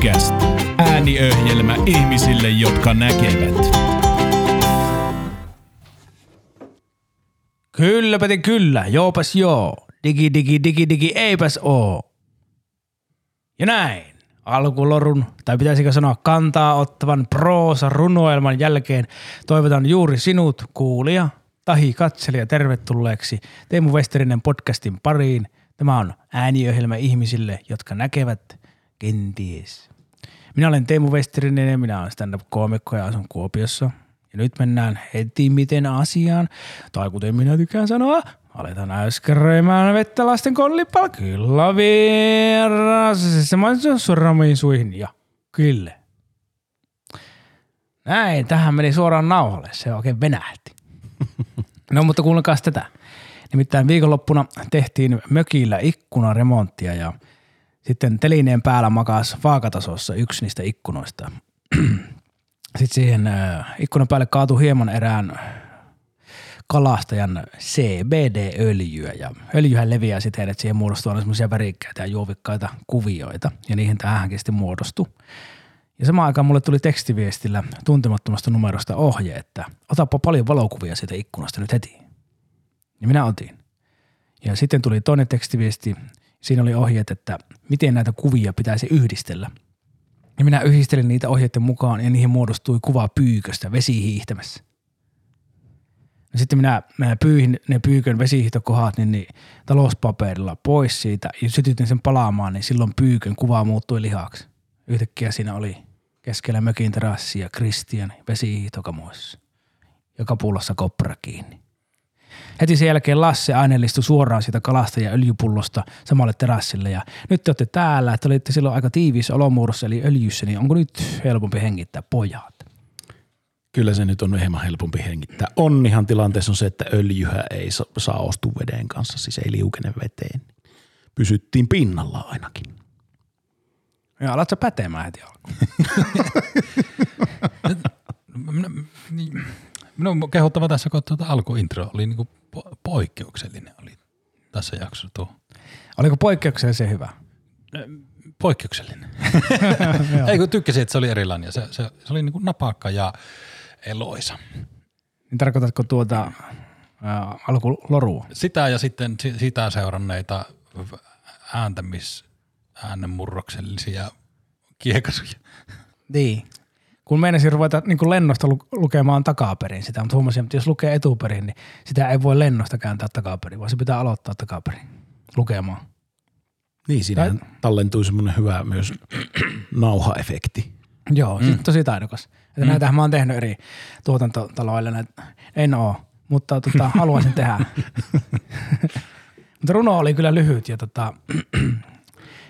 Podcast. Ääniöhjelmä ihmisille, jotka näkevät. Kyllä, Peti, kyllä. Joopas joo. Digi, digi, digi, digi, eipäs oo. Ja näin. Alkulorun, tai pitäisikö sanoa kantaa ottavan proosa runoelman jälkeen toivotan juuri sinut, kuulija, tahi katselija, tervetulleeksi Teemu Westerinen podcastin pariin. Tämä on ääniöhjelmä ihmisille, jotka näkevät kenties. Minä olen Teemu Westerinen ja minä olen stand-up-koomikko ja asun Kuopiossa. Ja nyt mennään heti miten asiaan, tai kuten minä tykkään sanoa, aletaan äskereimään vettä lasten kollipalla. Kyllä vieras, se sormiin suihin ja kyllä. Näin, tähän meni suoraan nauhalle, se oikein venähti. No mutta kuunnelkaa tätä. Nimittäin viikonloppuna tehtiin mökillä ikkunaremonttia ja sitten telineen päällä makas vaakatasossa yksi niistä ikkunoista. Sitten siihen äh, ikkunan päälle kaatui hieman erään kalastajan CBD-öljyä ja öljyhän leviää siten, että siihen muodostuu aina semmoisia värikkäitä ja juovikkaita kuvioita ja niihin tähänkin sitten muodostui. Ja samaan aikaan mulle tuli tekstiviestillä tuntemattomasta numerosta ohje, että otapa paljon valokuvia siitä ikkunasta nyt heti. Ja minä otin. Ja sitten tuli toinen tekstiviesti, siinä oli ohjeet, että miten näitä kuvia pitäisi yhdistellä. Ja minä yhdistelin niitä ohjeiden mukaan ja niihin muodostui kuva pyyköstä vesihiihtämässä. No sitten minä, minä pyyhin ne pyykön vesihiihtokohat niin, niin talouspaperilla pois siitä ja sytytin sen palaamaan, niin silloin pyykön kuva muuttui lihaksi. Yhtäkkiä siinä oli keskellä mökin terassia Kristian vesihiihtokamoissa ja kapulassa koppara kiinni. Heti sen jälkeen Lasse aineellistui suoraan siitä kalasta ja öljypullosta samalle terassille ja nyt te olette täällä, että olitte silloin aika tiiviissä olomuodossa eli öljyssä, niin onko nyt helpompi hengittää pojat? Kyllä se nyt on hieman helpompi hengittää. Onnihan tilanteessa on se, että öljyhä ei sa- saa ostua veden kanssa, siis ei liukene veteen. Pysyttiin pinnalla ainakin. Ja alat sä pätemään heti alkuun. Niin, Minun on kehottava tässä, kun tuota alkuintro oli niinku po- poikkeuksellinen oli tässä jaksossa tuo. Oliko poikkeuksellisen hyvä? Poikkeuksellinen. Ei kun tykkäsin, että se oli erilainen ja se, se, se oli niinku napakka ja eloisa. Niin tarkoitatko tuota ää, alkulorua? Sitä ja sitten si- sitä seuranneita ääntämis, äänenmurroksellisia kiekasuja. Niin. Kun meinasin ruveta niin kuin lennosta lu- lukemaan takaperin sitä, mutta huomasin, että jos lukee etuperin, niin sitä ei voi lennosta kääntää takaperin, vaan se pitää aloittaa takaperin lukemaan. Niin, siinä tallentui semmoinen hyvä myös nauhaefekti. Joo, mm. tosi taidokas. Että mm. näitähän mä oon tehnyt eri tuotantotaloille. Näitä. En oo, mutta tota, haluaisin tehdä. mutta runo oli kyllä lyhyt ja tota,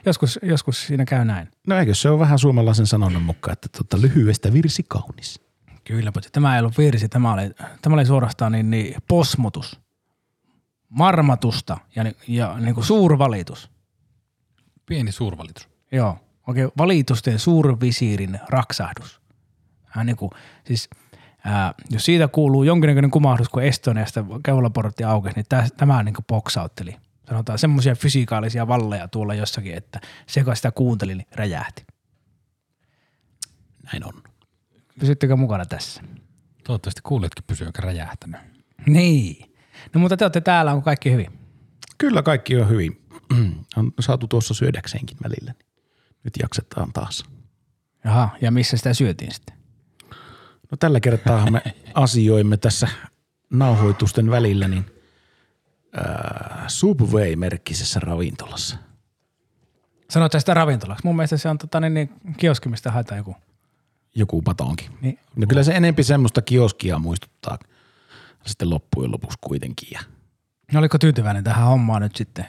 joskus, joskus siinä käy näin. No eikö se ole vähän suomalaisen sanonnan mukaan, että tota, lyhyestä virsi kaunis. Kyllä, mutta tämä ei ollut virsi, tämä oli, tämä oli suorastaan niin, niin posmotus, marmatusta ja, ja niin kuin suurvalitus. Pieni suurvalitus. Joo, oikein valitusten suurvisiirin raksahdus. Hän niin kuin, siis, ää, jos siitä kuuluu jonkinnäköinen kumahdus, kun Estoniasta keulaportti aukesi, niin tämä, tämä niin kuin boksautteli. Sanotaan semmoisia fysikaalisia valleja tuolla jossakin, että se, joka sitä kuunteli, niin räjähti. Näin on. Pysyttekö mukana tässä? Toivottavasti kuulijatkin pysyy aika räjähtänyt. Niin. No mutta te olette täällä, onko kaikki hyvin? Kyllä kaikki on hyvin. on saatu tuossa syödäkseenkin välillä. Nyt jaksetaan taas. Jaha, ja missä sitä syötiin sitten? No tällä kertaa me asioimme tässä nauhoitusten välillä niin äh, Subway-merkkisessä ravintolassa. Sanoit sitä ravintolaksi. Mun mielestä se on tota, niin, niin, kioski, mistä haetaan joku. Joku patonki. Niin, No kyllä se enempi semmoista kioskia muistuttaa sitten loppujen lopuksi kuitenkin. Ja no, oliko tyytyväinen tähän hommaan nyt sitten?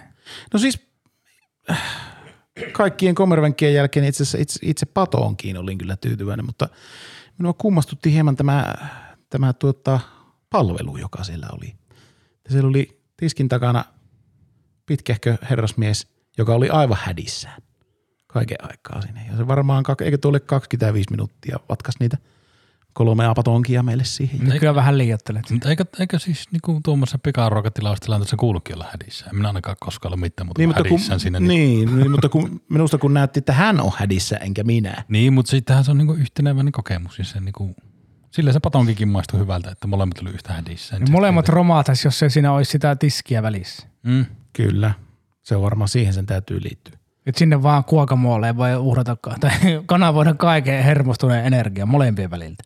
No siis kaikkien komervenkkien jälkeen itse asiassa itse, itse patoonkin olin kyllä tyytyväinen, mutta minua kummastutti hieman tämä, tämä tuota, palvelu, joka siellä oli. Siellä oli tiskin takana pitkähkö herrasmies, joka oli aivan hädissään kaiken aikaa sinne. Ja se varmaan, kak- eikö tuolle 25 minuuttia vatkas niitä kolmea patonkia meille siihen. Nyt kyllä vähän liioittelet. Mutta eikö, eikö siis niinku tuommoisessa pikaruokatilaustilanteessa kuulukin olla hädissä? En minä ainakaan koskaan ole mitään muuta niin, mutta kun, hädissään siinä. niin, niin, mutta kun, minusta kun näytti, että hän on hädissä enkä minä. Niin, mutta sittenhän se on niinku yhteneväinen kokemus. Ja se niinku, sillä se patonkikin maistui hyvältä, että molemmat oli yhtä hädissä. Niin molemmat romaatas, jos se siinä olisi sitä tiskiä välissä. Mm. Kyllä, se on varmaan siihen sen täytyy liittyä. Et sinne vaan kuokamuoleen voi uhrata tai kanavoida kaiken hermostuneen energian molempien väliltä.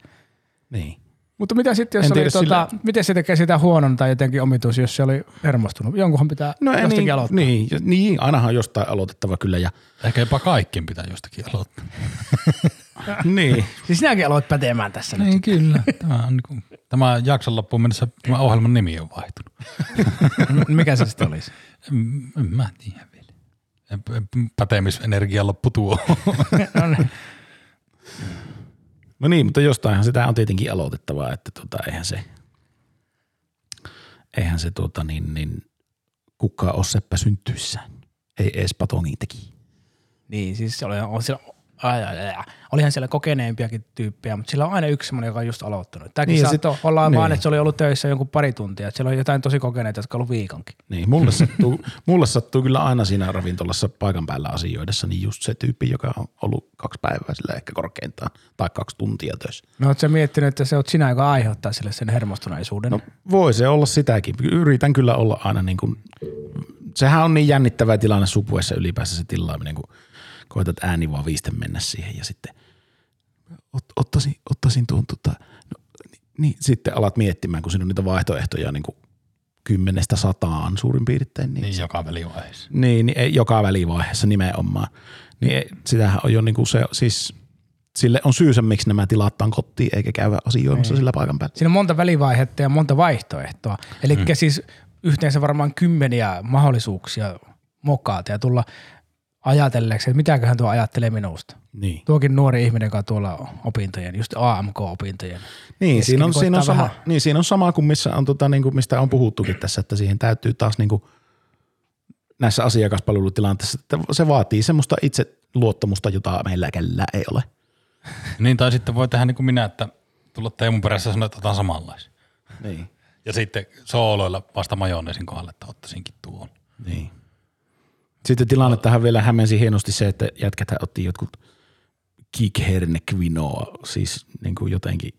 Niin. Mutta mitä sitten, jos En oli, tiedä, tota, sillä- miten se tekee sitä huonon tai jotenkin omituus, jos se oli hermostunut? Jonkunhan pitää No no, ei jostakin niin, aloittaa. niin, niin, ainahan on jostain aloitettava kyllä. Ja, Ehkä jopa kaikkien pitää jostakin aloittaa. niin, Siis sinäkin aloit pätemään tässä nyt. Niin kyllä. Tämä, on niinku, tämä jakson loppuun mennessä tämä ohjelman nimi on vaihtunut. Mikä se sitten olisi? En, en mä tiedä vielä. Pätemisenergia loppu tuo. no, niin. no niin, mutta jostainhan sitä on tietenkin aloitettavaa, että tota, eihän se, eihän se tota, niin, niin, kukaan ole seppä syntyissään. Ei edes patongin teki. niin, siis se oli, on siellä, ai, ai, ai. olihan siellä kokeneempiakin tyyppejä, mutta sillä on aina yksi semmoinen, joka on just aloittanut. Tämäkin Niin, saattoi sit- olla niin. vaan, että se oli ollut töissä jonkun pari tuntia. Että siellä on jotain tosi kokeneita, jotka on ollut viikonkin. Niin, mulle sattuu, mulle sattuu kyllä aina siinä ravintolassa paikan päällä asioidessa, niin just se tyyppi, joka on ollut kaksi päivää sillä ehkä korkeintaan, tai kaksi tuntia töissä. No ootko sä miettinyt, että se on sinä, joka aiheuttaa sille sen hermostuneisuuden? No voi se olla sitäkin. Yritän kyllä olla aina niin kuin, sehän on niin jännittävä tilanne supuessa ylipäänsä se tilaaminen, kun koetat ääni vaan viisten mennä siihen ja sitten ot, ottaisin, ottaisin tuon tota, no, niin, niin, sitten alat miettimään, kun siinä on niitä vaihtoehtoja niin kuin kymmenestä sataan suurin piirtein. Niin, niin joka välivaiheessa. niin, niin ei, joka välivaiheessa nimenomaan. Niin ei, sitähän on jo niin kuin se, siis sille on syysä, miksi nämä tilataan kotiin eikä käydä asioimassa sillä paikan päällä. Siinä on monta välivaihetta ja monta vaihtoehtoa. Eli mm. siis yhteensä varmaan kymmeniä mahdollisuuksia mokaata ja tulla ajatelleeksi, että mitäköhän tuo ajattelee minusta. Niin. Tuokin nuori ihminen, joka on tuolla opintojen, just AMK-opintojen. Niin, siinä on, siinä, on sama, vähän- niin siinä on sama kuin, missä on, tota, niin kuin mistä on puhuttukin tässä, että siihen täytyy taas niin kuin, näissä asiakaspalvelutilanteissa, että se vaatii semmoista itse luottamusta, jota meillä kellään ei ole. Niin, tai sitten voi tehdä niin kuin minä, että tulla Teemun perässä ja sanoa, että otan samanlaisen. Niin. Ja sitten sooloilla vasta majoneesin kohdalle, että ottaisinkin tuon. niin. Sitten tilanne tähän vielä hämmensi hienosti se, että jätkäthän otti jotkut kikherne quinoa, siis niin kuin jotenkin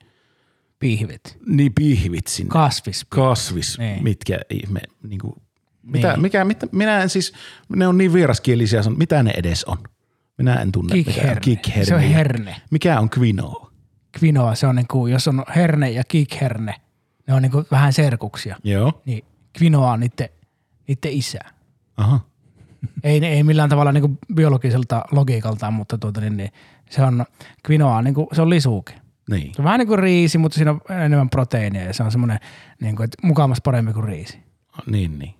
Pihvit. niin pihvit sinne. Kasvis. kasvis, Niin. mitkä ihme, niin kuin, mitä, Niin. mikä, mitä, minä en siis, ne on niin vieraskielisiä, san- mitä ne edes on? Minä en tunne. Kikherne. kikherne. Se on herne. Mikä on quinoa? Quinoa, se on niin kuin, jos on herne ja kikherne, ne on niin kuin vähän serkuksia. Joo. Niin quinoa on niiden, niiden isä. Aha. Ei, ei millään tavalla niin biologiselta logiikaltaan, mutta tuota, niin, niin, se on quinoa, niin kuin, se on lisuuke. Niin. Se on vähän niin kuin riisi, mutta siinä on enemmän proteiinia ja se on semmoinen, niin kuin, että mukamas parempi kuin riisi. Niin, niin.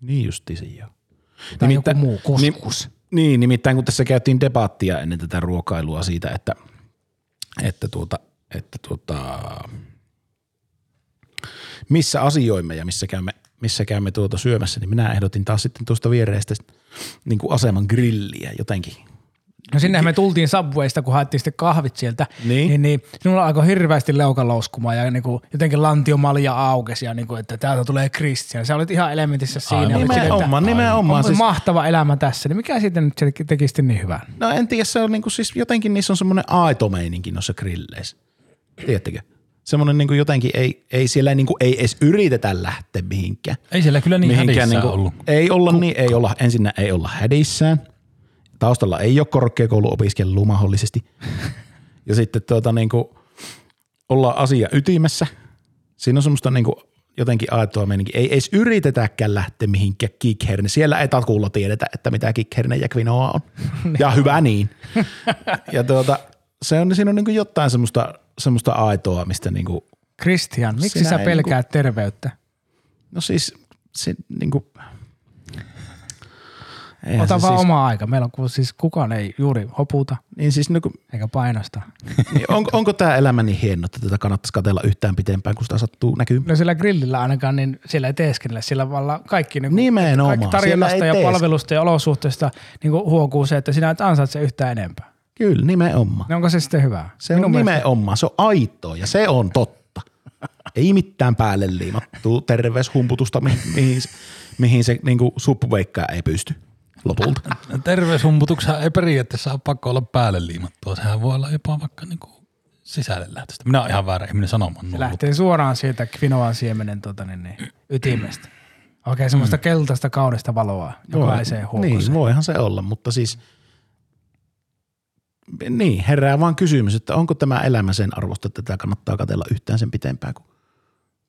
Niin justi se joo. Tai Nimittä- joku muu kuskus. Niin, nimittäin kun tässä käytiin debattia ennen tätä ruokailua siitä, että, että, tuota, että tuota, missä asioimme ja missä käymme, missä käymme tuota syömässä, niin minä ehdotin taas sitten tuosta viereistä niin kuin aseman grilliä jotenkin. No sinnehän me tultiin Subwaysta, kun haettiin sitten kahvit sieltä, Niin. niin, niin sinulla alkoi hirveästi leuka louskumaan ja niin kuin, jotenkin lantiomalja aukesi ja niin kuin, että täältä tulee Christian. Sä olit ihan elementissä siinä. Aivan. olit silleen, että Nimenomaan, nimenomaan. On Siis, mahtava elämä tässä, niin mikä sitten nyt se teki sitten niin hyvän? no en tiedä, se on niin kuin, siis jotenkin niissä on semmoinen aito meininki noissa grilleissä. Tiedättekö? Semmoinen niin kuin jotenkin ei, ei siellä niin kuin, ei edes yritetä lähteä mihinkään. Ei siellä kyllä niin hädissään niinku- ollut. Ei olla niin, ei olla, ensinnä ei olla hädissään. Taustalla ei ole korkeakouluopiskelua mahdollisesti. ja sitten tuota niin kuin, ollaan asia ytimessä. Siinä on semmoista niin kuin, jotenkin aitoa meininki. Ei edes yritetäkään lähteä mihinkään kikherne. Siellä ei takuulla tiedetä, että mitä kikherne ja quinoa on. ja hyvä niin. ja tuota, se on, siinä on niin kuin jotain semmoista, semmoista aitoa, mistä niin kuin, Christian, miksi sä ei pelkäät terveyttä? no siis, se, niin kuin, eihän Ota vaan siis, oma aika. Meillä on siis kukaan ei juuri hoputa Niin siis niin kuin, eikä painosta. Niin on, onko tämä elämä niin hieno, että tätä kannattaisi katella yhtään pitempään, kun sitä sattuu näkymään? No sillä grillillä ainakaan, niin siellä ei teeskennellä. Siellä vallan kaikki, niin Nimenomaan. kaikki tarjonnasta ja tees- palvelusta ja olosuhteista niin kuin huokuu se, että sinä et ansaitse yhtään enempää. Kyllä, nimenomaan. No onko se sitten hyvä? Se on nimenomaan, se on aitoa ja se on totta. Ei mitään päälle liimattua terveyshumputusta, mi- mihin, se- mihin se niin suppuveikkaa ei pysty lopulta. Terveyshumputuksia ei periaatteessa ole pakko olla päälle liimattua. Sehän voi olla jopa vaikka niinku sisälle lähtöistä. Minä olen ihan väärä ihminen sanomaan. Se lähtee suoraan siitä kvinoan siemenen tota, niin, niin, ytimestä. Oikein semmoista mm. keltaista kaunista valoa jokaiseen huokoseen. Niin, voihan se olla, mutta siis niin, herää vaan kysymys, että onko tämä elämä sen arvosta, että tätä kannattaa katella yhtään sen pitempään, kun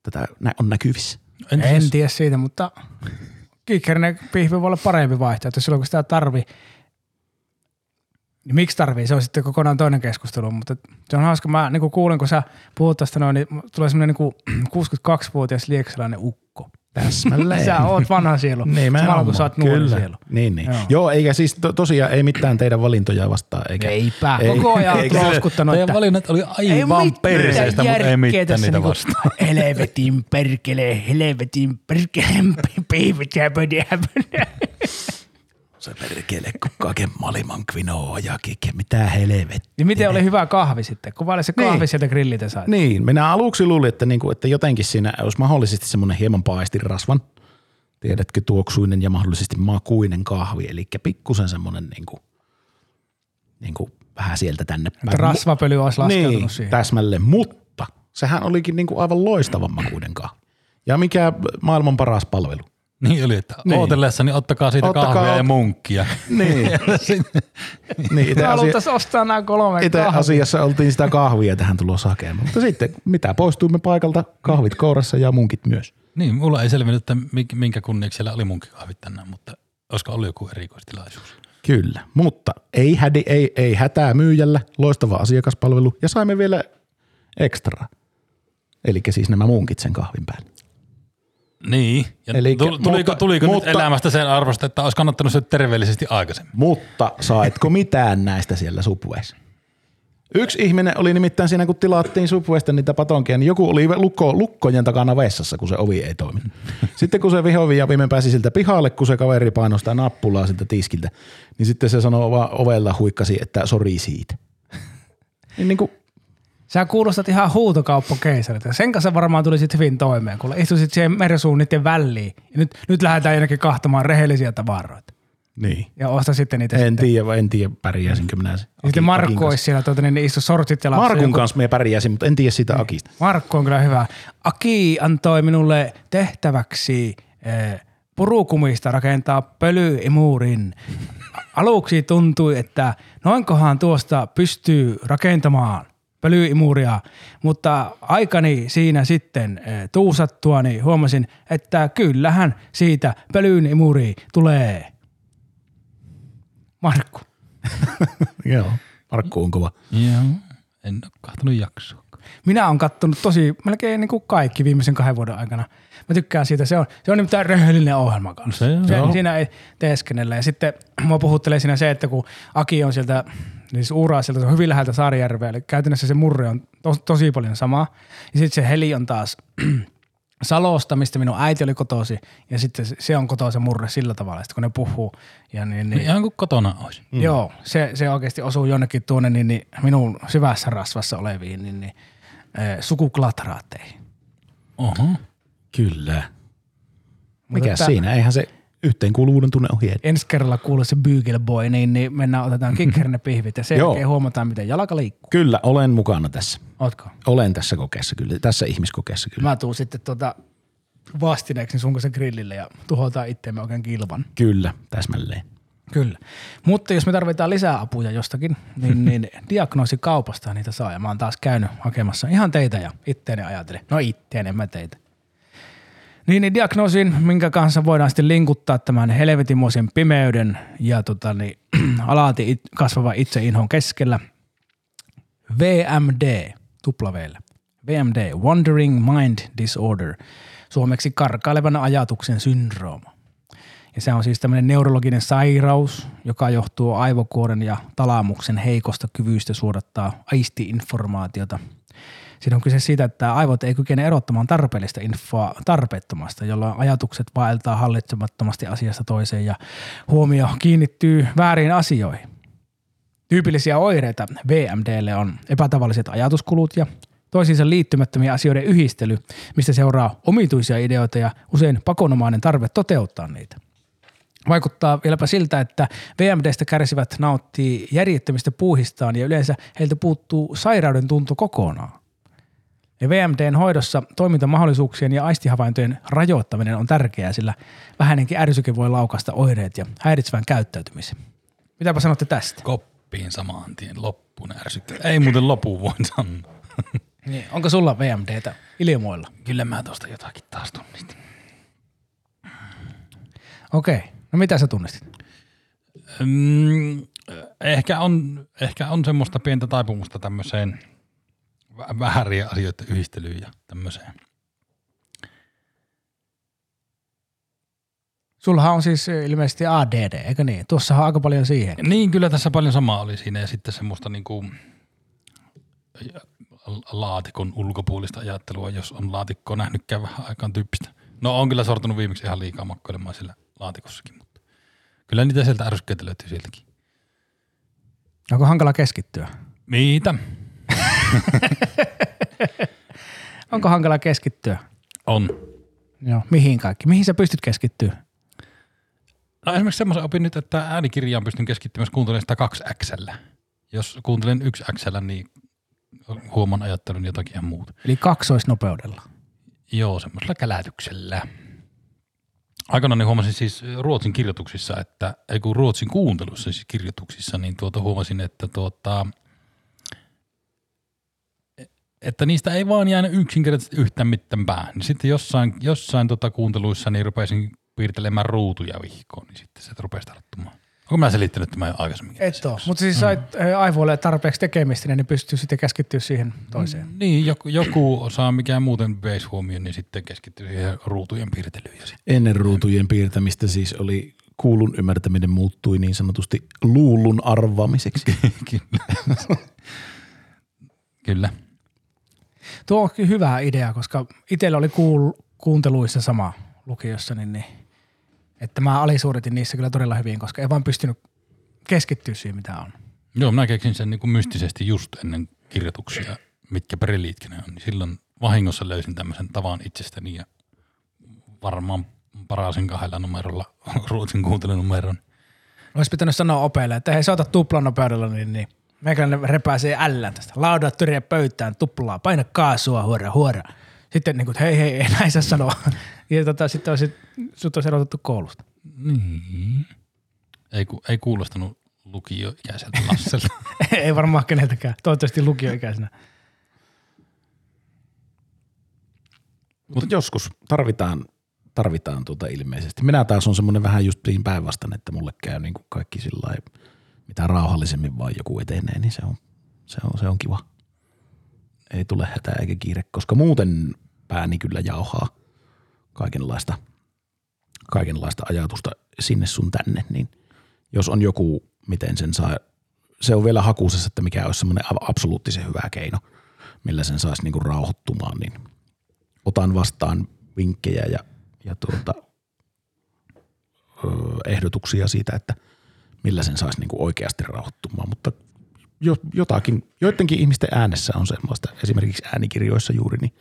tätä nä- on näkyvissä. En siis- tiedä siitä, mutta kiikkerinen pihvi voi olla parempi vaihtoehto silloin, kun sitä tarvii. Niin miksi tarvii? Se on sitten kokonaan toinen keskustelu, mutta se on hauska. Mä niin kuulin, kun sä puhut tästä noin, niin tulee semmoinen niin 62-vuotias lieksalainen ukko. Täsmälleen. Sä oot vanha sielu. Samalla kun sä oot nuori Kyllä. sielu. Niin, niin. Joo. Joo. Joo, eikä siis to, tosiaan ei mitään teidän valintoja vastaan. Eikä, Eipä. Ei. Koko ajan Eikä- oot louskuttanut, Teidän valinnat oli aivan perseestä, mutta ei mitään niitä niinku, vastaan. Helvetin perkele, helvetin perkele, jäbödä, Se perkele, kun kaiken maailman kvinoa ja kikke, mitä helvettiä. Niin miten oli hyvä kahvi sitten? Kuvaile se kahvi Niin. sieltä grilliltä sait. Niin, minä aluksi luulin, että, niinku, että jotenkin siinä olisi mahdollisesti semmoinen hieman paistirasvan, tiedätkö, tuoksuinen ja mahdollisesti makuinen kahvi, eli pikkusen semmoinen niinku, niinku, vähän sieltä tänne päin. Että rasvapöly olisi laskeutunut niin, siihen. täsmälleen, mutta sehän olikin niinku aivan loistavan makuinen kahvi. Ja mikä maailman paras palvelu. Niin oli, että Niin. ootellessa, niin ottakaa siitä Ottakaa- kahvia ja munkkia. Niin, niin itse Me asia, haluttaisiin ostaa nämä kolme itse kahvia. asiassa oltiin sitä kahvia tähän tulossa hakemaan. Mutta sitten mitä, poistuimme paikalta, kahvit kourassa ja munkit myös. Niin, mulla ei selvinnyt, että minkä kunniaksi siellä oli munkikahvit tänään, mutta olisiko ollut joku erikoistilaisuus? Kyllä, mutta ei, hädi, ei, ei hätää myyjällä, loistava asiakaspalvelu ja saimme vielä ekstra. Eli siis nämä munkit sen kahvin päälle. Niin, ja Elikkä- tu- tuliko, mutta- tuliko mutta- nyt elämästä sen arvosta, että olisi kannattanut syödä terveellisesti aikaisemmin? Mutta saetko mitään näistä siellä Subwayssa? Yksi ihminen oli nimittäin siinä, kun tilattiin Subwaysta niitä patonkia, niin joku oli lukko, lukkojen takana vessassa, kun se ovi ei toiminut. Sitten kun se vihovi ja viimein pääsi siltä pihalle, kun se kaveri painoi sitä nappulaa siltä tiskiltä, niin sitten se sanoi vaan ovella huikkasi, että sori siitä. Niin, niin kuin, Sä kuulostat ihan huutokauppakeisarilta. Sen kanssa varmaan tulisit hyvin toimeen, kun istuisit siihen mersuun niiden väliin. Ja nyt, nyt lähdetään jonnekin kahtamaan rehellisiä tavaroita. niin. Ja osta sitten niitä En sitten. tiedä, en tiedä pärjäisinkö minä sen. Ja sitten Markku olisi siellä, tuota, niin ne istu sortsit ja. Markun kanssa me pärjäisin, mutta en tiedä sitä Akista. Markku on kyllä hyvä. Aki antoi minulle tehtäväksi eh, purukumista rakentaa pölyimuurin. Aluksi tuntui, että noinkohan tuosta pystyy rakentamaan pölyimuuria, mutta aikani siinä sitten eh, tuusattuani huomasin, että kyllähän siitä pölyimuri tulee. Markku. Joo. Markku on kova. Joo, en ole kahtonut jaksoa. Minä olen kattonut tosi melkein niin kuin kaikki viimeisen kahden vuoden aikana. Mä tykkään siitä. Se on, se on nimittäin rehellinen ohjelma kanssa. Se on. se, siinä ei teeskennellä. Ja sitten mua puhuttelee siinä se, että kun Aki on sieltä, siis Uuraa sieltä, se on hyvin läheltä Saarijärveä, eli käytännössä se murre on tos, tosi paljon sama. Ja sitten se Heli on taas Salosta, mistä minun äiti oli kotosi, ja sitten se- se on kotoa se murre sillä tavalla, sitten kun ne puhuu. Ja niin, Niin niin, ihan kuin kotona olisi. mm. Joo, se, se oikeasti osuu jonnekin tuonne niin, niin minun syvässä rasvassa oleviin niin, niin, eh, sukuklatraatteihin. Oho. Kyllä. Mikä Mutta- siinä? Eihän se yhteenkuuluvuuden tunne ohi. ensi kerralla kuulee se Beagle Boy, niin, niin mennään otetaan kikkerinne pihvit ja sen jälkeen huomataan, miten jalka liikkuu. Kyllä, olen mukana tässä. Ootko? Olen tässä kokeessa kyllä, tässä ihmiskokeessa kyllä. Mä tuun sitten tuota vastineeksi sun kanssa grillille ja tuhotaan itteemme oikein kilvan. Kyllä, täsmälleen. Kyllä. Mutta jos me tarvitaan lisää apuja jostakin, niin, niin diagnoosikaupasta niitä saa. Ja mä oon taas käynyt hakemassa ihan teitä ja itteeni ajatellen. No itteeni, en mä teitä. Niin, niin diagnoosin, minkä kanssa voidaan sitten linkuttaa tämän helvetimoisen pimeyden ja tota, niin, alati it, kasvava itseinhon keskellä. VMD, tupla V:llä. VMD, Wandering Mind Disorder, suomeksi karkailevan ajatuksen syndrooma. Ja se on siis tämmöinen neurologinen sairaus, joka johtuu aivokuoren ja talamuksen heikosta kyvystä suodattaa aisti-informaatiota. Siinä on kyse siitä, että aivot ei kykene erottamaan tarpeellista infoa tarpeettomasta, jolloin ajatukset vaeltaa hallitsemattomasti asiasta toiseen ja huomio kiinnittyy väärin asioihin. Tyypillisiä oireita VMDlle on epätavalliset ajatuskulut ja toisiinsa liittymättömiä asioiden yhdistely, mistä seuraa omituisia ideoita ja usein pakonomainen tarve toteuttaa niitä. Vaikuttaa vieläpä siltä, että VMDstä kärsivät nauttii järjettömistä puuhistaan ja yleensä heiltä puuttuu sairauden tunto kokonaan. Ja VMDn hoidossa toimintamahdollisuuksien ja aistihavaintojen rajoittaminen on tärkeää, sillä vähänenkin ärsyke voi laukasta oireet ja häiritsevän käyttäytymisen. Mitäpä sanotte tästä? Koppiin samaan tien loppuun ärsykkää. Ei muuten lopu voin sanoa. Niin. Onko sulla VMDtä ilmoilla? Kyllä mä tosta jotakin taas tunnistin. Okei. No mitä sä tunnistit? Mm, ehkä, on, ehkä on semmoista pientä taipumusta tämmöiseen vä- vähärien asioiden yhdistelyyn ja tämmöiseen. Sullahan on siis ilmeisesti ADD, eikö niin? Tuossahan on aika paljon siihen. Niin, kyllä tässä paljon samaa oli siinä ja sitten semmoista niinku laatikon ulkopuolista ajattelua, jos on laatikkoa nähnytkään vähän aikaan tyyppistä. No on kyllä sortunut viimeksi ihan liikaa makkoilemaan sillä laatikossakin, mutta kyllä niitä sieltä ärsykkeitä löytyy sieltäkin. Onko hankala keskittyä? Mitä? Onko hankala keskittyä? On. Joo. Mihin kaikki? Mihin sä pystyt keskittyä? No esimerkiksi semmoisen opin nyt, että äänikirjaan pystyn keskittymään, jos kuuntelen sitä kaksi XL. Jos kuuntelen yksi XL, niin huomaan ajattelun jotakin ihan muuta. Eli kaksoisnopeudella. Joo, semmoisella kälätyksellä. Aikanaan niin huomasin siis Ruotsin kirjoituksissa, että, ei kun Ruotsin kuuntelussa siis kirjoituksissa, niin tuota huomasin, että tuota, että niistä ei vaan jäänyt yksinkertaisesti yhtään mitään päähän. Niin sitten jossain, jossain tota kuunteluissa niin rupesin piirtelemään ruutuja vihkoon, niin sitten se rupesi tarttumaan. Onko mä selittänyt tämän jo aikaisemmin? Et ole. Mutta siis sait mm. aivoille tarpeeksi tekemistä, niin ne pystyy sitten keskittyä siihen toiseen. Mm. Niin, joku, joku osaa mikä muuten veisi huomioon, niin sitten keskittyy siihen ruutujen piirtelyyn. Ennen ruutujen piirtämistä siis oli kuulun ymmärtäminen muuttui niin sanotusti luulun arvaamiseksi. Kyllä. Kyllä. Tuo on hyvä idea, koska itsellä oli kuul, kuunteluissa sama lukiossa, niin, niin että mä alisuoritin niissä kyllä todella hyvin, koska ei vaan pystynyt keskittyä siihen, mitä on. Joo, mä keksin sen niin kuin mystisesti just ennen kirjoituksia, mitkä preliitkin ne on. Niin silloin vahingossa löysin tämmöisen tavan itsestäni ja varmaan parasin kahdella numerolla ruotsin kuuntelunumeron. Olisi pitänyt sanoa opeille, että hei, sä otat tuplanopeudella, niin, niin meikäläinen repäisee ällään tästä. Laudat tyriä pöytään, tuplaa, paina kaasua, huora, huora. Sitten niin kuin, hei, hei, ei näin saa sanoa. Ja tota, sitten olisi, sut olisi erotettu koulusta. Niin. Ei, ku, ei kuulostanut lukioikäiseltä Lasselta. ei varmaan keneltäkään. Toivottavasti lukioikäisenä. Mutta joskus tarvitaan, tarvitaan tuota ilmeisesti. Minä taas on semmoinen vähän just päinvastainen, että mulle käy niin kuin kaikki sillä lailla, mitä rauhallisemmin vaan joku etenee, niin se on, se on, se on kiva. Ei tule hätää eikä kiire, koska muuten pääni kyllä jauhaa kaikenlaista, kaikenlaista ajatusta sinne sun tänne, niin jos on joku, miten sen saa, se on vielä hakusessa, että mikä olisi semmoinen absoluuttisen hyvä keino, millä sen saisi niinku rauhoittumaan, niin otan vastaan vinkkejä ja, ja tuota, ehdotuksia siitä, että millä sen saisi niinku oikeasti rauhoittumaan, mutta jo, jotakin, joidenkin ihmisten äänessä on semmoista, esimerkiksi äänikirjoissa juuri, niin,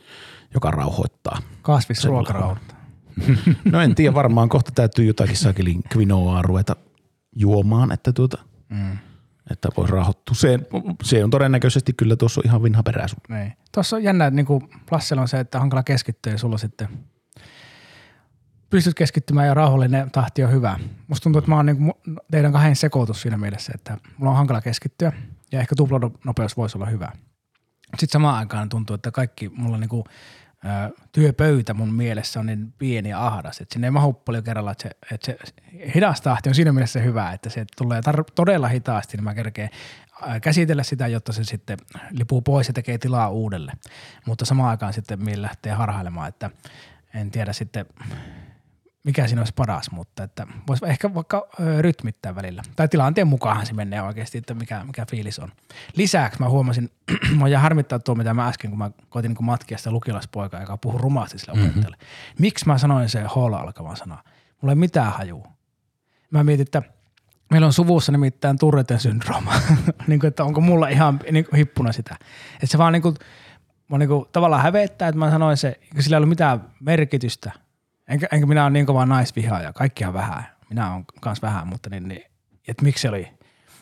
joka rauhoittaa. Kasvisruoka rauhoittaa. No en tiedä, varmaan kohta täytyy jotakin sakelin quinoaa ruveta juomaan, että, tuota, Mm. että voi rauhoittua. Se, se on todennäköisesti kyllä tuossa on ihan vinha perä. Niin. Tuossa on jännä, että niinku Lassella on se, että hankala keskittyä ja sulla sitten pystyt keskittymään ja rauhallinen tahti on hyvä. Musta tuntuu, että mä oon niinku teidän kahden sekoitus siinä mielessä, että mulla on hankala keskittyä ja ehkä tuplanopeus voisi olla hyvä. Sitten samaan aikaan tuntuu, että kaikki mulla niinku, ö, työpöytä mun mielessä on niin pieni ja ahdas, että sinne ei mahu paljon kerralla, että se, että se hidas tahti on siinä mielessä hyvä, että se tulee tar- todella hitaasti, niin mä kerkeen käsitellä sitä, jotta se sitten lipuu pois ja tekee tilaa uudelle. Mutta samaan aikaan sitten mieli lähtee harhailemaan, että en tiedä sitten mikä siinä olisi paras, mutta että voisi ehkä vaikka ö, rytmittää välillä. Tai tilanteen mukaan se menee oikeasti, että mikä, mikä fiilis on. Lisäksi mä huomasin, mä ja harmittaa tuo, mitä mä äsken, kun mä koitin niin matkia sitä lukilaispoikaa, joka puhui rumasti sille opettajalle. Miksi mä sanoin se holla alkavan sana? Mulla ei mitään hajua. Mä mietin, että meillä on suvussa nimittäin Turreten syndrooma. niin kuin, että onko mulla ihan niin kuin hippuna sitä. Että se vaan niin kuin, mä niin kuin, tavallaan hävettää, että mä sanoin se, kun sillä ei ollut mitään merkitystä. Enkä, enkä minä ole niin kovaa naisvihaaja, kaikkia vähän. Minä olen kans vähän, mutta niin, niin että miksi se oli.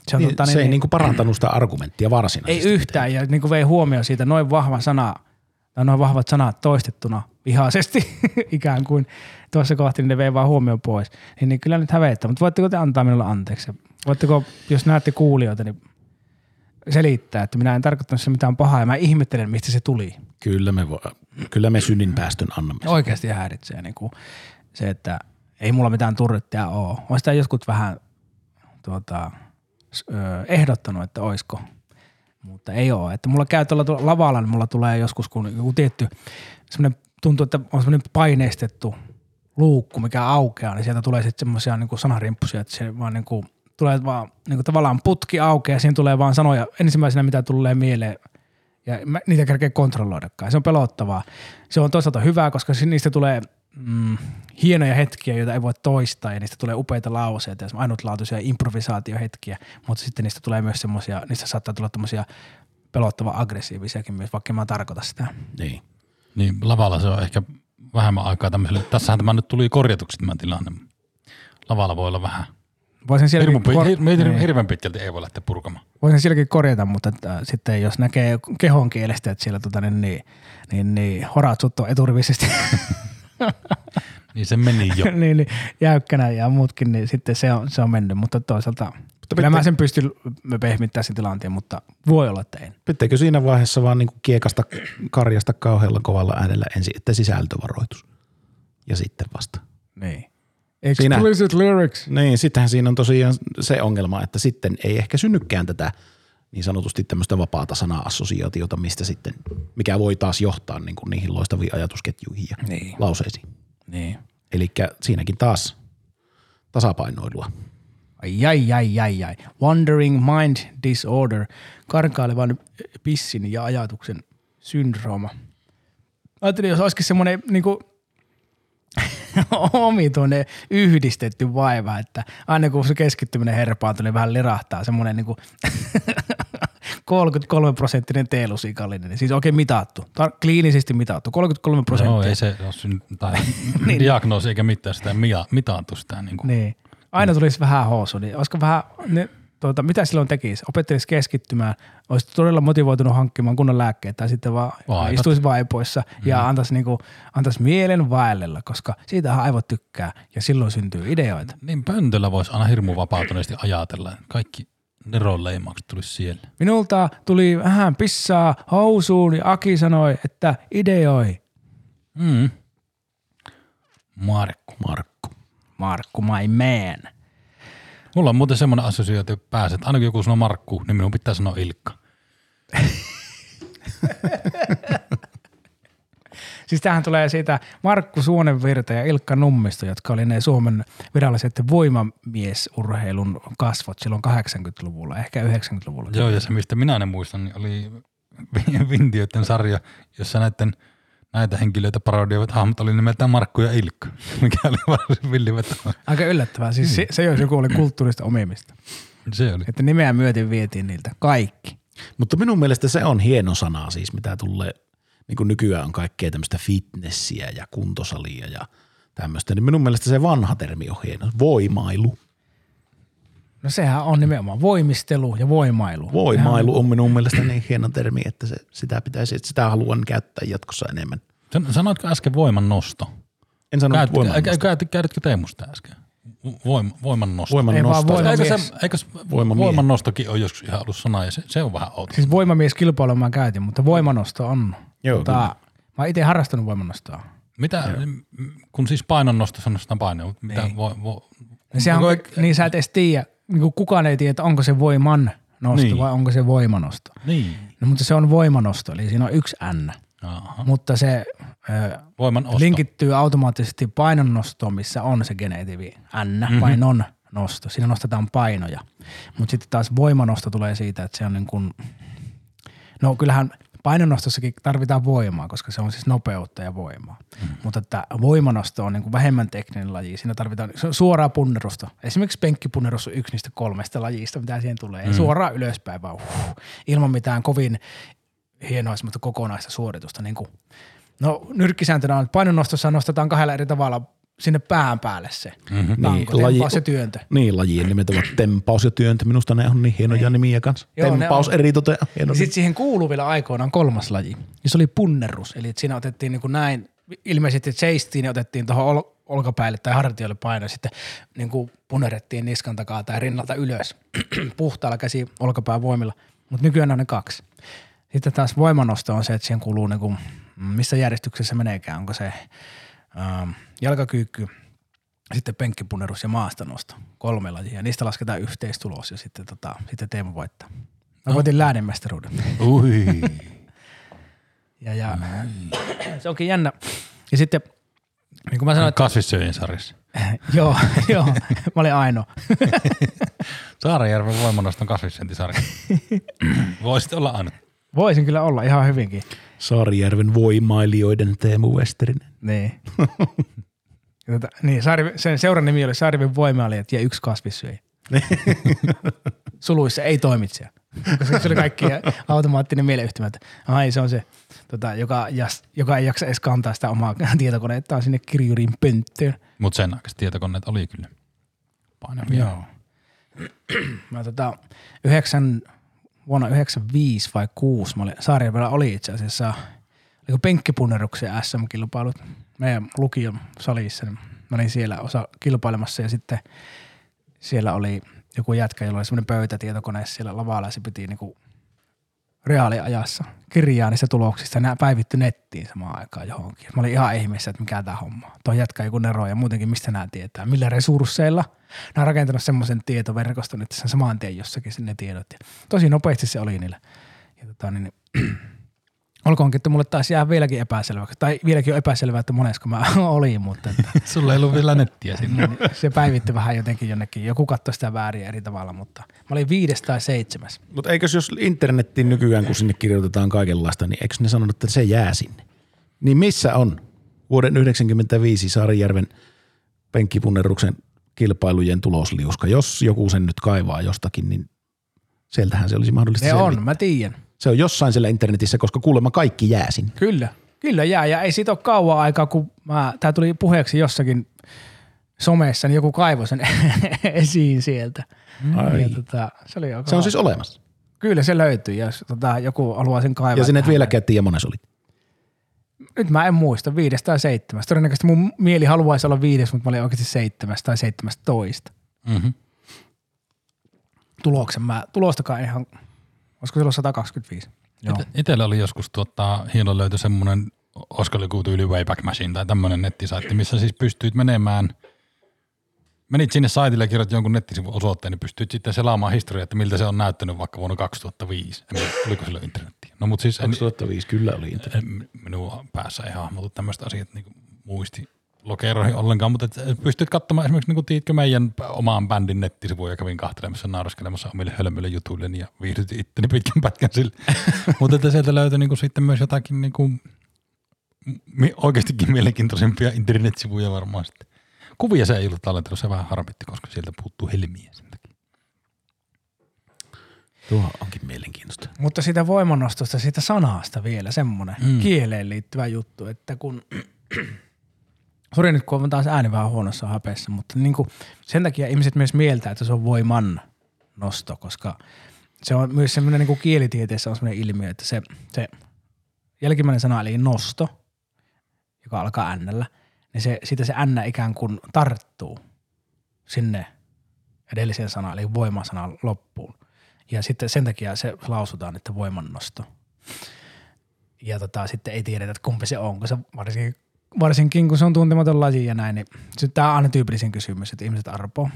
Se, on, Niin, tota, se niin, ei niin, niinku parantanut sitä argumenttia ei varsinaisesti. yhtään ja niin kuin vei huomioon siitä noin vahva sana, tai noin vahvat sanat toistettuna vihaisesti ikään kuin tuossa kohti, niin ne vei vaan huomioon pois. Niin, niin kyllä nyt hävettää, mutta voitteko te antaa minulle anteeksi? Voitteko, jos näette kuulijoita, niin selittää, että minä en tarkoittanut se mitään pahaa ja mä ihmettelen, mistä se tuli. Kyllä me, vo, kyllä me synninpäästön annamme. Oikeasti häiritsee niin kuin se, että ei mulla mitään turrettia ole. Olen sitä joskus vähän tuota, ehdottanut, että oisko, mutta ei ole. Että mulla käy tuolla lavalla, niin mulla tulee joskus, kun joku tietty, semmoinen tuntuu, että on semmoinen paineistettu luukku, mikä aukeaa, niin sieltä tulee sitten semmoisia niin sanarimppusia, että se vaan niin kuin, tulee vaan niin kuin tavallaan putki aukeaa ja siinä tulee vaan sanoja ensimmäisenä, mitä tulee mieleen ja mä, niitä kerkeä kontrolloidakaan. Se on pelottavaa. Se on toisaalta hyvää, koska niistä tulee mm, hienoja hetkiä, joita ei voi toistaa ja niistä tulee upeita lauseita ja ainutlaatuisia improvisaatiohetkiä, mutta sitten niistä tulee myös semmoisia, niistä saattaa tulla tämmöisiä pelottava aggressiivisiakin myös, vaikka mä tarkoita sitä. Niin. Niin lavalla se on ehkä vähemmän aikaa tämmöiselle. Tässähän tämä nyt tuli korjatuksi tämä tilanne. Lavalla voi olla vähän. Voisin sielläkin, Hirmu, kor- niin. hirveän pitkälti ei voi lähteä purkamaan. voisin sielläkin korjata, mutta että sitten jos näkee kehon kielestä, että siellä tota, niin, niin, niin, niin horatsut on eturivisesti Niin se meni jo. niin, niin, jäykkänä ja muutkin, niin sitten se on, se on mennyt, mutta toisaalta mutta kyllä pitää- mä sen pystyn pehmittämään sen tilanteen, mutta voi olla, että en. Pitääkö siinä vaiheessa vaan niinku kiekasta karjasta kauhealla kovalla äänellä ensin, että sisältövaroitus ja sitten vasta. Niin. Siinä- Explicit lyrics. Niin, sittenhän siinä on tosiaan se ongelma, että sitten ei ehkä synnykään tätä niin sanotusti tämmöistä vapaata sana-assosiaatiota, mistä sitten, mikä voi taas johtaa niin kuin niihin loistaviin ajatusketjuihin ja Niin. lauseisiin. Niin. Eli siinäkin taas tasapainoilua. Ai, ai, ai, ai, ai. Wandering mind disorder, karkailevan pissin ja ajatuksen syndrooma. Ajattelin, jos olisikin semmoinen niinku, omituinen yhdistetty vaiva, että aina kun se keskittyminen herpaantuu, niin vähän lirahtaa semmoinen niinku 33 prosenttinen teelusikallinen, niin siis oikein mitattu, tar- kliinisesti mitattu, 33 prosenttia. Joo, ei se ole syn, tai diagnoosi eikä mitään sitä mia, mitaantu sitä. Niin kuin. Niin. Aina tulisi vähän housu, niin olisiko vähän, ne, tuota, mitä silloin tekisi? Opettelisi keskittymään, olisi todella motivoitunut hankkimaan kunnon lääkkeitä tai sitten vaan Vaipat. istuisi vaipoissa ja antaisi, niinku, antaisi mielen vaellella, koska siitähän aivot tykkää ja silloin syntyy ideoita. Niin pöntöllä voisi aina hirmu vapautuneesti ajatella. Kaikki neronleimaukset tulisi siellä. Minulta tuli vähän pissaa housuun ja Aki sanoi, että ideoi. Mm. Markku. Markku. Markku, my man. Mulla on muuten semmoinen assosiaatio päässä, että aina kun joku sanoo Markku, niin minun pitää sanoa Ilkka. Siis tämähän tulee siitä Markku Suonenvirta ja Ilkka Nummisto, jotka oli ne Suomen viralliset voimamiesurheilun kasvot silloin 80-luvulla, ehkä 90-luvulla. Joo, ja se mistä minä ne muistan, niin oli Vintiöiden sarja, jossa näiden näitä henkilöitä parodioivat hahmot oli nimeltään Markku ja Ilkka, mikä oli varsin villiveto. Aika yllättävää. Siis se, se jos joku oli kulttuurista omimista. Se oli. Että nimeä myöten vietiin niiltä kaikki. Mutta minun mielestä se on hieno sana siis, mitä tulee, niin kuin nykyään on kaikkea tämmöistä fitnessiä ja kuntosalia ja tämmöistä, niin minun mielestä se vanha termi on hieno, voimailu. No sehän on nimenomaan voimistelu ja voimailu. Voimailu on minun mielestä niin hieno termi, että se, sitä pitäisi, että sitä haluan käyttää jatkossa enemmän. San- Sanoitko äsken voiman nosto? En sano Käytkö, voimannosto. käytkö, käytkö Teemusta äsken? Voim, voiman nosto. Voiman Ei vaan nosto. voima- Eikö, se, eikö Voimamies. voiman nostokin on joskus ihan ollut sana ja se, se on vähän outo. Siis voimamies kilpailu mä käytin, mutta voimanosto on. Joo, mutta kyllä. mä oon itse harrastanut voimanostoa. Mitä, m- kun siis painonnosto sanotaan paino, mutta mitä Niin. voi, voi, Niin, sehän on, niin sä et edes tiedä, niin kuin kukaan ei tiedä, onko se voiman nosto Niin. vai onko se voimanosto. Niin. No, mutta se on voimanosto, eli siinä on yksi N. Aha. Mutta se ö, Voiman osto. linkittyy automaattisesti painonnostoon, missä on se genetiivi N, mm-hmm. painon nosto. Siinä nostetaan painoja. Mutta sitten taas voimanosto tulee siitä, että se on niin kuin, no kyllähän painonnostossakin tarvitaan voimaa, koska se on siis nopeutta ja voimaa. Mm. Mutta että voimanosto on niin kuin vähemmän tekninen laji. Siinä tarvitaan suoraa punnerusta. Esimerkiksi penkkipunnerus on yksi niistä kolmesta lajista, mitä siihen tulee. Mm. Suoraan ylöspäin vaan uh, ilman mitään kovin hienoa kokonaista suoritusta. Niin kuin, no nyrkkisääntönä on, että painonnostossa nostetaan kahdella eri tavalla sinne pään päälle se. Mm-hmm. Tanko, Niin, laji- ja työntö. Niin, lajien nimet ovat tempaus ja työntö. Minusta ne on niin hienoja nimiä kanssa. Joo, tempaus. Hieno Ja sitten siihen kuuluu vielä aikoinaan kolmas laji, ja se oli punnerus. Eli että siinä otettiin niin kuin näin, ilmeisesti seistiin ja otettiin tuohon ol, olkapäälle tai hartioille paino, sitten niin kuin punnerettiin niskan takaa tai rinnalta ylös puhtaalla käsi olkapään voimilla. Mutta nykyään on ne kaksi. Sitten taas voimanosto on se, että siihen kuuluu niin kuin, missä järjestyksessä meneekään. Onko se ähm, jalkakyykky, sitten penkkipunnerus ja maastonosto. Kolme lajia. Niistä lasketaan yhteistulos ja sitten, tota, sitten Teemu voittaa. Mä voitin läänemestaruuden. Ui. Ja, ja se onkin jännä. Ja sitten, niin kuin mä sanoin, että Kasvissyöjien sarjassa. joo, joo, mä olin ainoa. Saarijärven voimanoston kasvissyöntisarja. Voisit olla ainut. Voisin kyllä olla ihan hyvinkin. Saarijärven voimailijoiden Teemu Westerinen. Niin. Tota, niin, Saari, sen seuran nimi oli Saariven voimailijat ja yksi kasvissyöjä. Suluissa ei toimitsija. Koska se oli kaikki automaattinen mieleyhtymä, että ai se on se, tota, joka, jas, joka ei jaksa edes kantaa sitä omaa tietokonettaan sinne kirjurin pönttöön. Mutta sen aikaiset tietokoneet oli kyllä painavia. Joo. Mä tota, yhdeksän, vuonna 95 vai 6, mä olin, Saarijärvellä oli itse asiassa, oliko penkkipunneruksen SM-kilpailut meidän lukion salissa, niin mä olin siellä osa kilpailemassa ja sitten siellä oli joku jätkä, jolla oli semmoinen pöytätietokone siellä lavalla ja se piti niinku reaaliajassa kirjaa niistä tuloksista nämä päivitty nettiin samaan aikaan johonkin. Mä olin ihan ihmeessä, että mikä tämä homma on. Tuo jätkä joku nero ja muutenkin mistä nämä tietää, millä resursseilla. Nämä on rakentanut semmoisen tietoverkoston, että sen saman tien jossakin ne tiedot. Ja tosi nopeasti se oli niillä. Ja tota, niin, olkoonkin, että mulle taisi jää vieläkin epäselväksi. Tai vieläkin on epäselvää, että monesko mä olin, mutta että, Sulla ei ollut vielä nettiä sinne. niin, se päivitti vähän jotenkin jonnekin. Joku katsoi sitä väärin eri tavalla, mutta mä olin viides tai seitsemäs. Mutta eikös jos internettiin nykyään, kun sinne kirjoitetaan kaikenlaista, niin eikö ne sanonut, että se jää sinne? Niin missä on vuoden 1995 Saarijärven penkkipunneruksen kilpailujen tulosliuska? Jos joku sen nyt kaivaa jostakin, niin sieltähän se olisi mahdollista Ne selvitä. on, mä tiedän. Se on jossain siellä internetissä, koska kuulemma kaikki jää sinne. Kyllä, kyllä jää. Ja ei siitä ole kauan aikaa, kun mä, tää tuli puheeksi jossakin somessa, niin joku kaivoi sen esiin sieltä. Ai. Ja tota, se, oli Se on siis olemassa. Kyllä se löytyy, jos tota, joku haluaa sen kaivaa. Ja sinne et vieläkään tiedä mones oli. Nyt mä en muista, viides tai seitsemäs. Todennäköisesti mun mieli haluaisi olla viides, mutta mä olin oikeasti seitsemäs tai seitsemästoista. Mm-hmm. Tuloksen mä, tulostakaan ihan, olisiko se ollut 125? Joo. Itellä oli joskus tuota, hieno löytö semmoinen, olisiko joku tyyli Wayback Machine tai tämmöinen nettisaitti, missä siis pystyit menemään, menit sinne saitille ja kirjoitit jonkun nettisivun osoitteen, niin pystyit sitten selaamaan historiaa, että miltä se on näyttänyt vaikka vuonna 2005. En tiedä, oliko silloin internettiä. No mutta siis en, 2005 kyllä oli internet. en, minun päässä ei hahmotu tämmöistä asiat niin muisti lokeroihin ollenkaan, mutta et pystyt katsomaan esimerkiksi, niin kuin, tiedätkö, meidän omaan bändin nettisivuja ja kävin kahtelemassa nauraskelemassa omille hölmöille jutuille ja viihdytin itteni pitkän pätkän sille. mutta että sieltä löytyi niin kuin, sitten myös jotakin niin kuin, mi- oikeastikin mielenkiintoisempia internetsivuja varmaan sitten. Kuvia se ei ollut tallentanut, se vähän harmitti, koska sieltä puuttuu helmiä sen takia. Tuo onkin mielenkiintoista. Mutta siitä voimannostosta, siitä sanasta vielä semmoinen mm. kieleen liittyvä juttu, että kun, sori nyt kun on taas ääni vähän huonossa hapeessa, mutta niin kuin sen takia ihmiset myös mieltää, että se on voiman nosto, koska se on myös semmoinen niin kielitieteessä on semmoinen ilmiö, että se, se jälkimmäinen sana eli nosto, joka alkaa n niin se, siitä se n ikään kuin tarttuu sinne edelliseen sanaan, eli voimasanan loppuun. Ja sitten sen takia se lausutaan, että voimannosto. Ja tota, sitten ei tiedetä, että kumpi se on, kun se varsinkin, varsinkin kun se on tuntematon laji ja näin, niin tämä on aina tyypillisin kysymys, että ihmiset arpoo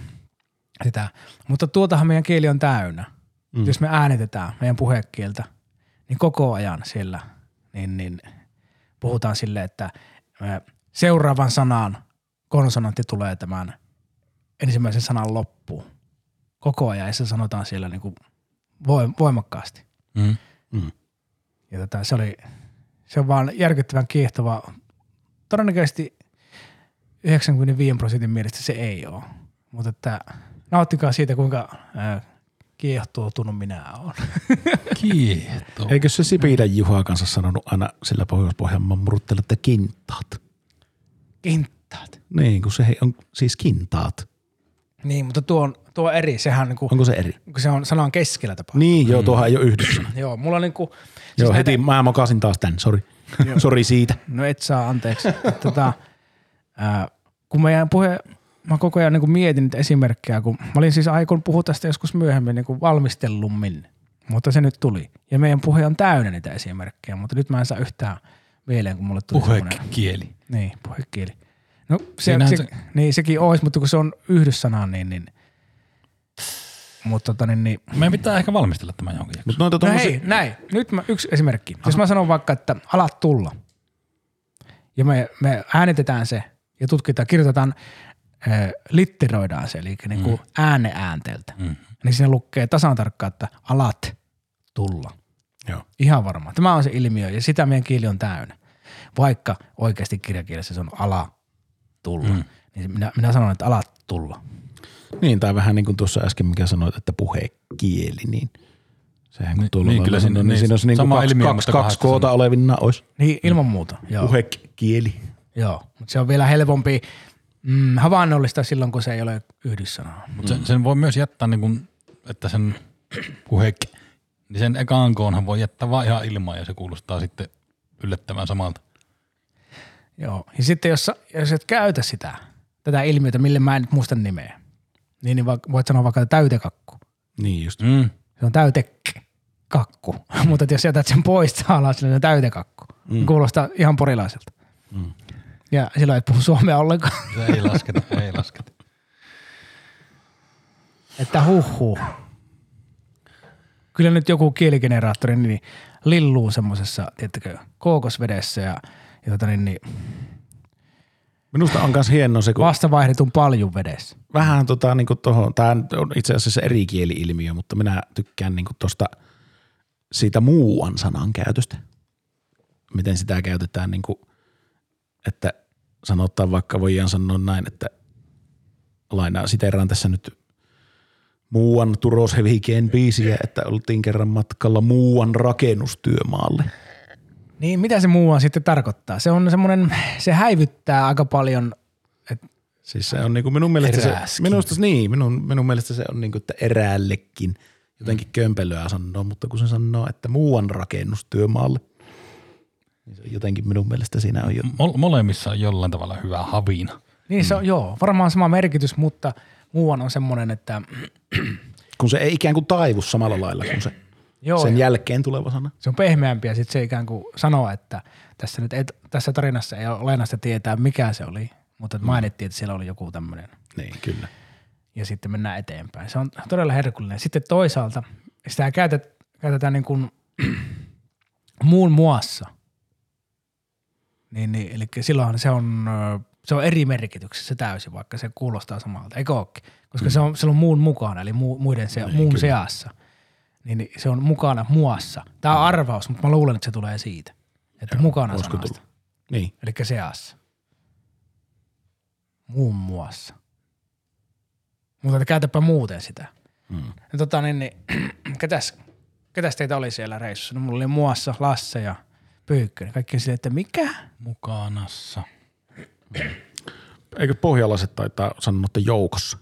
sitä. Mutta tuotahan meidän kieli on täynnä. Mm. Jos me äänitetään meidän puhekieltä, niin koko ajan siellä niin, niin puhutaan silleen, että seuraavan sanan konsonantti tulee tämän ensimmäisen sanan loppuun. Koko ajan ja se sanotaan siellä niin kuin voimakkaasti. Mm. Ja tota, se oli, se on vaan järkyttävän kiehtova. Todennäköisesti 95 prosentin mielestä se ei ole. Mutta että nauttikaa siitä, kuinka kiehtoutunut minä olen. Kiehto. Eikö se Sipilän Juha kanssa sanonut aina sillä Pohjois-Pohjanmaan murutteella, että kintaat? Kinttaat. Niin, kun se on siis kintaat. Niin, mutta tuo on, tuo on eri. Sehän on, niinku, Onko se eri? kun se on sanan keskellä tapahtunut. Niin, joo, tuohan ei ole yhdyssana. Joo, mulla on niinku, siis Joo, näitä- heti mä mokasin taas tän, sori. Sori siitä. No et saa, anteeksi. tota, ää, kun mä jäin puhe, mä koko ajan niin mietin niitä esimerkkejä, kun mä olin siis aikon puhua tästä joskus myöhemmin niin valmistellummin, mutta se nyt tuli. Ja meidän puhe on täynnä niitä esimerkkejä, mutta nyt mä en saa yhtään mieleen, kun mulle tuli semmoinen- Puhekieli. Niin, puhekieli. No se, Siinähän se, se- niin sekin olisi, mutta kun se on yhdyssana, niin, niin mutta tota niin, niin Meidän pitää ehkä valmistella tämä johonkin jaksoon. Mutta noita No tommosia, hei, näin. Nyt mä, yksi esimerkki. Jos mä sanon vaikka, että alat tulla ja me, me äänitetään se ja tutkitaan, kirjoitetaan, äh, litteroidaan se, eli niin kuin mm. ääne äänteeltä, Mm. niin siinä lukee tasan tarkkaan, että alat tulla. Joo. Ihan varma. Tämä on se ilmiö ja sitä meidän kieli on täynnä. Vaikka oikeasti kirjakielessä se on ala tulla, mm. niin minä, minä sanon, että alat tulla. Niin, tai vähän niin kuin tuossa äsken, mikä sanoit, että puhekieli, niin sehän kun Niin, tuolla niin, kyllä siinä- niin niin, siinä olisi niin kuin kaksi, ilmiö, kaksi, kaksi koota olevina olisi. Niin ilman muuta. Joo. Puhekieli. Joo, mutta se on vielä helpompi mm, havainnollista silloin, kun se ei ole yhdyssanaa. Mutta sen, sen voi myös jättää, niin kuin, että sen puhek, niin sen ekaan koonhan voi jättää vaan ihan ilman ja se kuulostaa sitten yllättävän samalta. Joo, ja sitten jos, jos et käytä sitä, tätä ilmiötä, mille mä en nyt muista nimeä, niin, niin va- voit sanoa vaikka täytekakku. Niin just. Mm. Se on täytekke kakku, mutta jos jätät sen pois alas, niin se on täytekakku. Mm. Kuulostaa ihan porilaiselta. Mm. Ja silloin et puhu suomea ollenkaan, Se ei lasketa, ei lasketa. että huhhuh. Kyllä nyt joku kieligeneraattori niin lilluu semmoisessa, tiedättekö, kookosvedessä ja, ja tota niin, niin Minusta on myös hienoa se, kun vastavaihdetun paljun vedessä. vähän tota niin kuin tohon, tämä on itse asiassa eri kieli-ilmiö, mutta minä tykkään niin kuin tosta siitä muuan sanan käytöstä. Miten sitä käytetään niin kuin, että sanotaan vaikka voidaan sanoa näin, että lainaa siteraan tässä nyt muuan Turos Hevikeen biisiä, että oltiin kerran matkalla muuan rakennustyömaalle. Niin, mitä se muu on sitten tarkoittaa? Se on semmoinen, se häivyttää aika paljon, että Siis se on niinku minun mielestä se, minusta niin, minun, minun mielestä se on niinku, että eräällekin jotenkin kömpelöä sanoo, mutta kun se sanoo, että muuan rakennustyömaalle, niin se on jotenkin minun mielestä siinä on jo, Mol- molemmissa on jollain tavalla hyvä havina. niin se on, joo, varmaan sama merkitys, mutta muuan on semmoinen, että kun se ei ikään kuin taivu samalla lailla kuin se joo, sen ja jälkeen tuleva sana. se on pehmeämpi ja sitten se ikään kuin sanoo, että tässä, nyt ei, tässä tarinassa ei ole olennaista tietää, mikä se oli, mutta että mainittiin, että siellä oli joku tämmöinen Niin, kyllä. ja sitten mennään eteenpäin. Se on todella herkullinen. Sitten toisaalta sitä käytet, käytetään niin kuin muun muassa. Niin, niin, eli silloin se on, se on eri merkityksessä täysin, vaikka se kuulostaa samalta. Eikö ookin? Koska mm. se, on, se on muun mukana, eli mu, muiden se, Niin, muun kyllä. seassa. Niin, se on mukana muassa. Tämä on arvaus, mutta mä luulen, että se tulee siitä. Että Joo, mukana sanasta. Niin. Eli seassa. Muun muassa. Mutta käytäpä muuten sitä. Mm. Ja tota niin, niin ketäs, ketäs teitä oli siellä reissussa? No mulla oli muassa Lasse ja Pyykkönen. Kaikki oli silleen, että mikä? Mukanassa. Eikö pohjalaiset taitaa sanoa, että joukossa?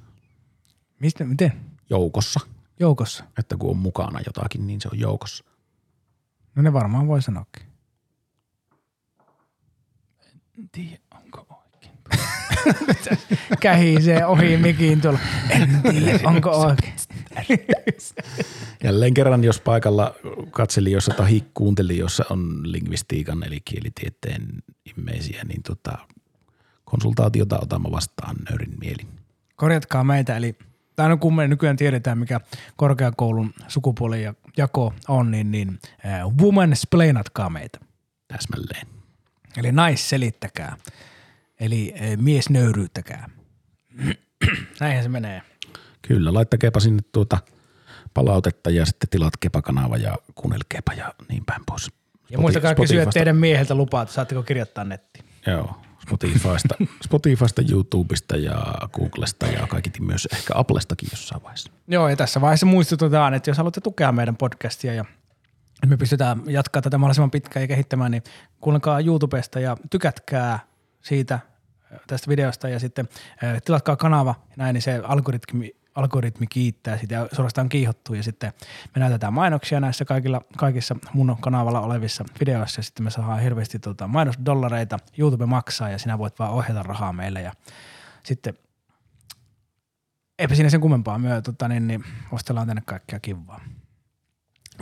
Mistä, miten? Joukossa. Joukossa. Että kun on mukana jotakin, niin se on joukossa. No ne varmaan voi sanoakin. En tiedä, onko oikein. Kähisee ohi mikin tuolla. En tiedä, onko oikein. Jälleen kerran, jos paikalla katselijoissa tai kuuntelijoissa on lingvistiikan eli kielitieteen immeisiä, niin tota, konsultaatiota otamme vastaan nöyrin mielin. Korjatkaa meitä, eli tai no kun me nykyään tiedetään, mikä korkeakoulun sukupuolen ja- jako on, niin, niin äh, woman splainatkaa meitä. Täsmälleen. Eli naisselittäkää. Eli äh, mies nöyryyttäkää. Näinhän se menee. Kyllä, laittakeepa sinne tuota palautetta ja sitten tilatkeepa kanava ja kuunnelkeepa ja niin päin pois. Ja muistakaa kysyä teidän mieheltä lupaa, että saatteko kirjoittaa nettiin. Joo, Spotifysta, Spotifysta, YouTubesta ja Googlesta ja kaikiti myös ehkä Applestakin jossain vaiheessa. Joo, ja tässä vaiheessa muistutetaan, että jos haluatte tukea meidän podcastia ja me pystytään jatkaa tätä mahdollisimman pitkään ja kehittämään, niin kuunnelkaa YouTubesta ja tykätkää siitä äh, tästä videosta ja sitten äh, tilatkaa kanava näin, niin se algoritmi, algoritmi kiittää sitä ja suorastaan kiihottuu ja sitten me näytetään mainoksia näissä kaikilla, kaikissa mun kanavalla olevissa videoissa ja sitten me saadaan hirveästi tota, mainosdollareita, YouTube maksaa ja sinä voit vaan ohjata rahaa meille ja sitten eipä siinä sen kummempaa. Myö, tota, niin, niin ostellaan tänne kaikkea kivaa.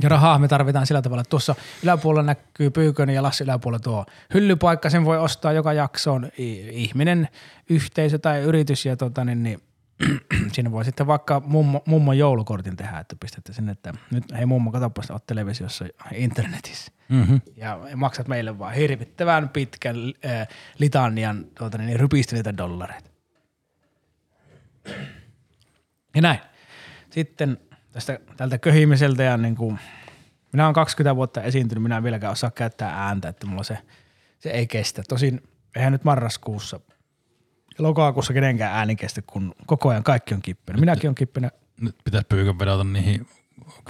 Ja rahaa me tarvitaan sillä tavalla, että tuossa yläpuolella näkyy Pyykönen ja Lassi yläpuolella tuo hyllypaikka, sen voi ostaa joka jaksoon. Ihminen, yhteisö tai yritys ja tota, niin, niin, siinä voi sitten vaikka mummo, mummon joulukortin tehdä, että pistätte sinne, että nyt hei mummo, katsopas, oot televisiossa internetissä Mm-hmm. ja maksat meille vaan hirvittävän pitkän äh, litanian tuota, niin, rypistelyitä dollareita. Ja näin. Sitten tästä tältä köhimiseltä ja niin kuin, minä olen 20 vuotta esiintynyt, minä en vieläkään osaa käyttää ääntä, että mulla se, se ei kestä. Tosin eihän nyt marraskuussa lokakuussa kenenkään ääni kestä, kun koko ajan kaikki on kippinä. Minäkin on kippinä. Nyt pitäisi pyykän vedota niihin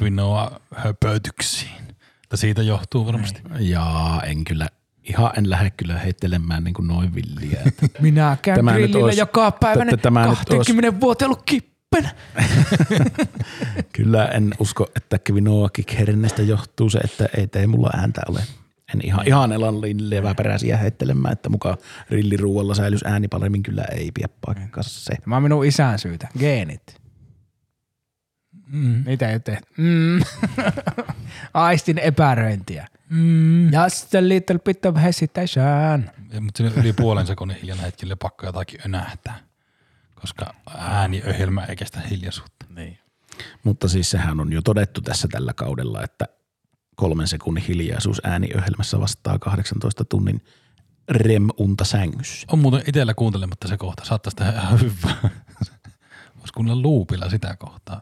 quinoa höpötyksiin. Että siitä johtuu varmasti. Ja en kyllä, ihan en lähde kyllä heittelemään niin kuin noin villiä. Minä käyn Tämä grillillä olisi- joka päivä että tämä nyt 20 vuotta ollut kippinä. kyllä en usko, että Kvinoa Kikhernestä johtuu se, että ei tee mulla ääntä ole. En ihan, ihan elan leväperäisiä heittelemään, että mukaan rilliruualla säilys ääni paremmin kyllä ei pidä paikkansa se. Tämä on minun isän syytä. Geenit. Mm. Niitä ei ole tehty. Mm. Aistin epäröintiä. Mm. Just a little bit of hesitation. Ja, mutta siinä yli puolen sekunnin hiljan hetkellä pakko jotakin önähtää, koska ääniöhjelmä ei kestä hiljaisuutta. Niin. Mutta siis sehän on jo todettu tässä tällä kaudella, että kolmen sekunnin hiljaisuus ääniöhjelmässä vastaa 18 tunnin rem-unta sängyssä. On muuten itsellä kuuntelematta se kohta, saattaisi tehdä ihan hyvää. Voisi kuunnella luupilla sitä kohtaa.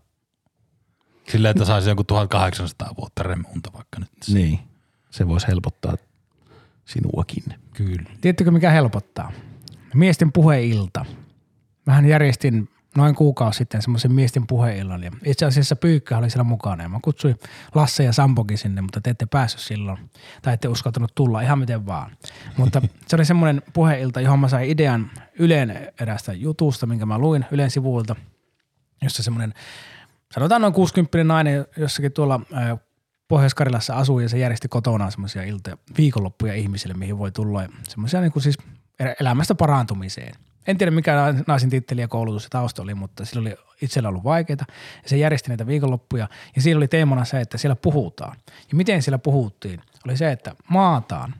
Sillä, että saisi joku 1800 vuotta remunta vaikka nyt. Niin. Se voisi helpottaa sinuakin. Kyllä. Tiedättekö mikä helpottaa? Miesten puheilta. Mähän järjestin noin kuukausi sitten semmoisen miesten puheillan ja itse asiassa Pyykkö oli siellä mukana ja mä kutsuin Lasse ja Sampokin sinne, mutta te ette päässyt silloin tai ette uskaltanut tulla ihan miten vaan. Mutta se oli semmoinen puheilta, johon mä sain idean Ylen erästä jutusta, minkä mä luin Ylen sivuilta, jossa semmoinen sanotaan noin 60 nainen jossakin tuolla Pohjois-Karjalassa asuu ja se järjesti kotonaan semmoisia iltoja, viikonloppuja ihmisille, mihin voi tulla ja semmoisia niin kuin siis elämästä parantumiseen. En tiedä mikä naisin titteli ja koulutus ja tausta oli, mutta sillä oli itsellä ollut vaikeita ja se järjesti näitä viikonloppuja ja siinä oli teemana se, että siellä puhutaan. Ja miten siellä puhuttiin, oli se, että maataan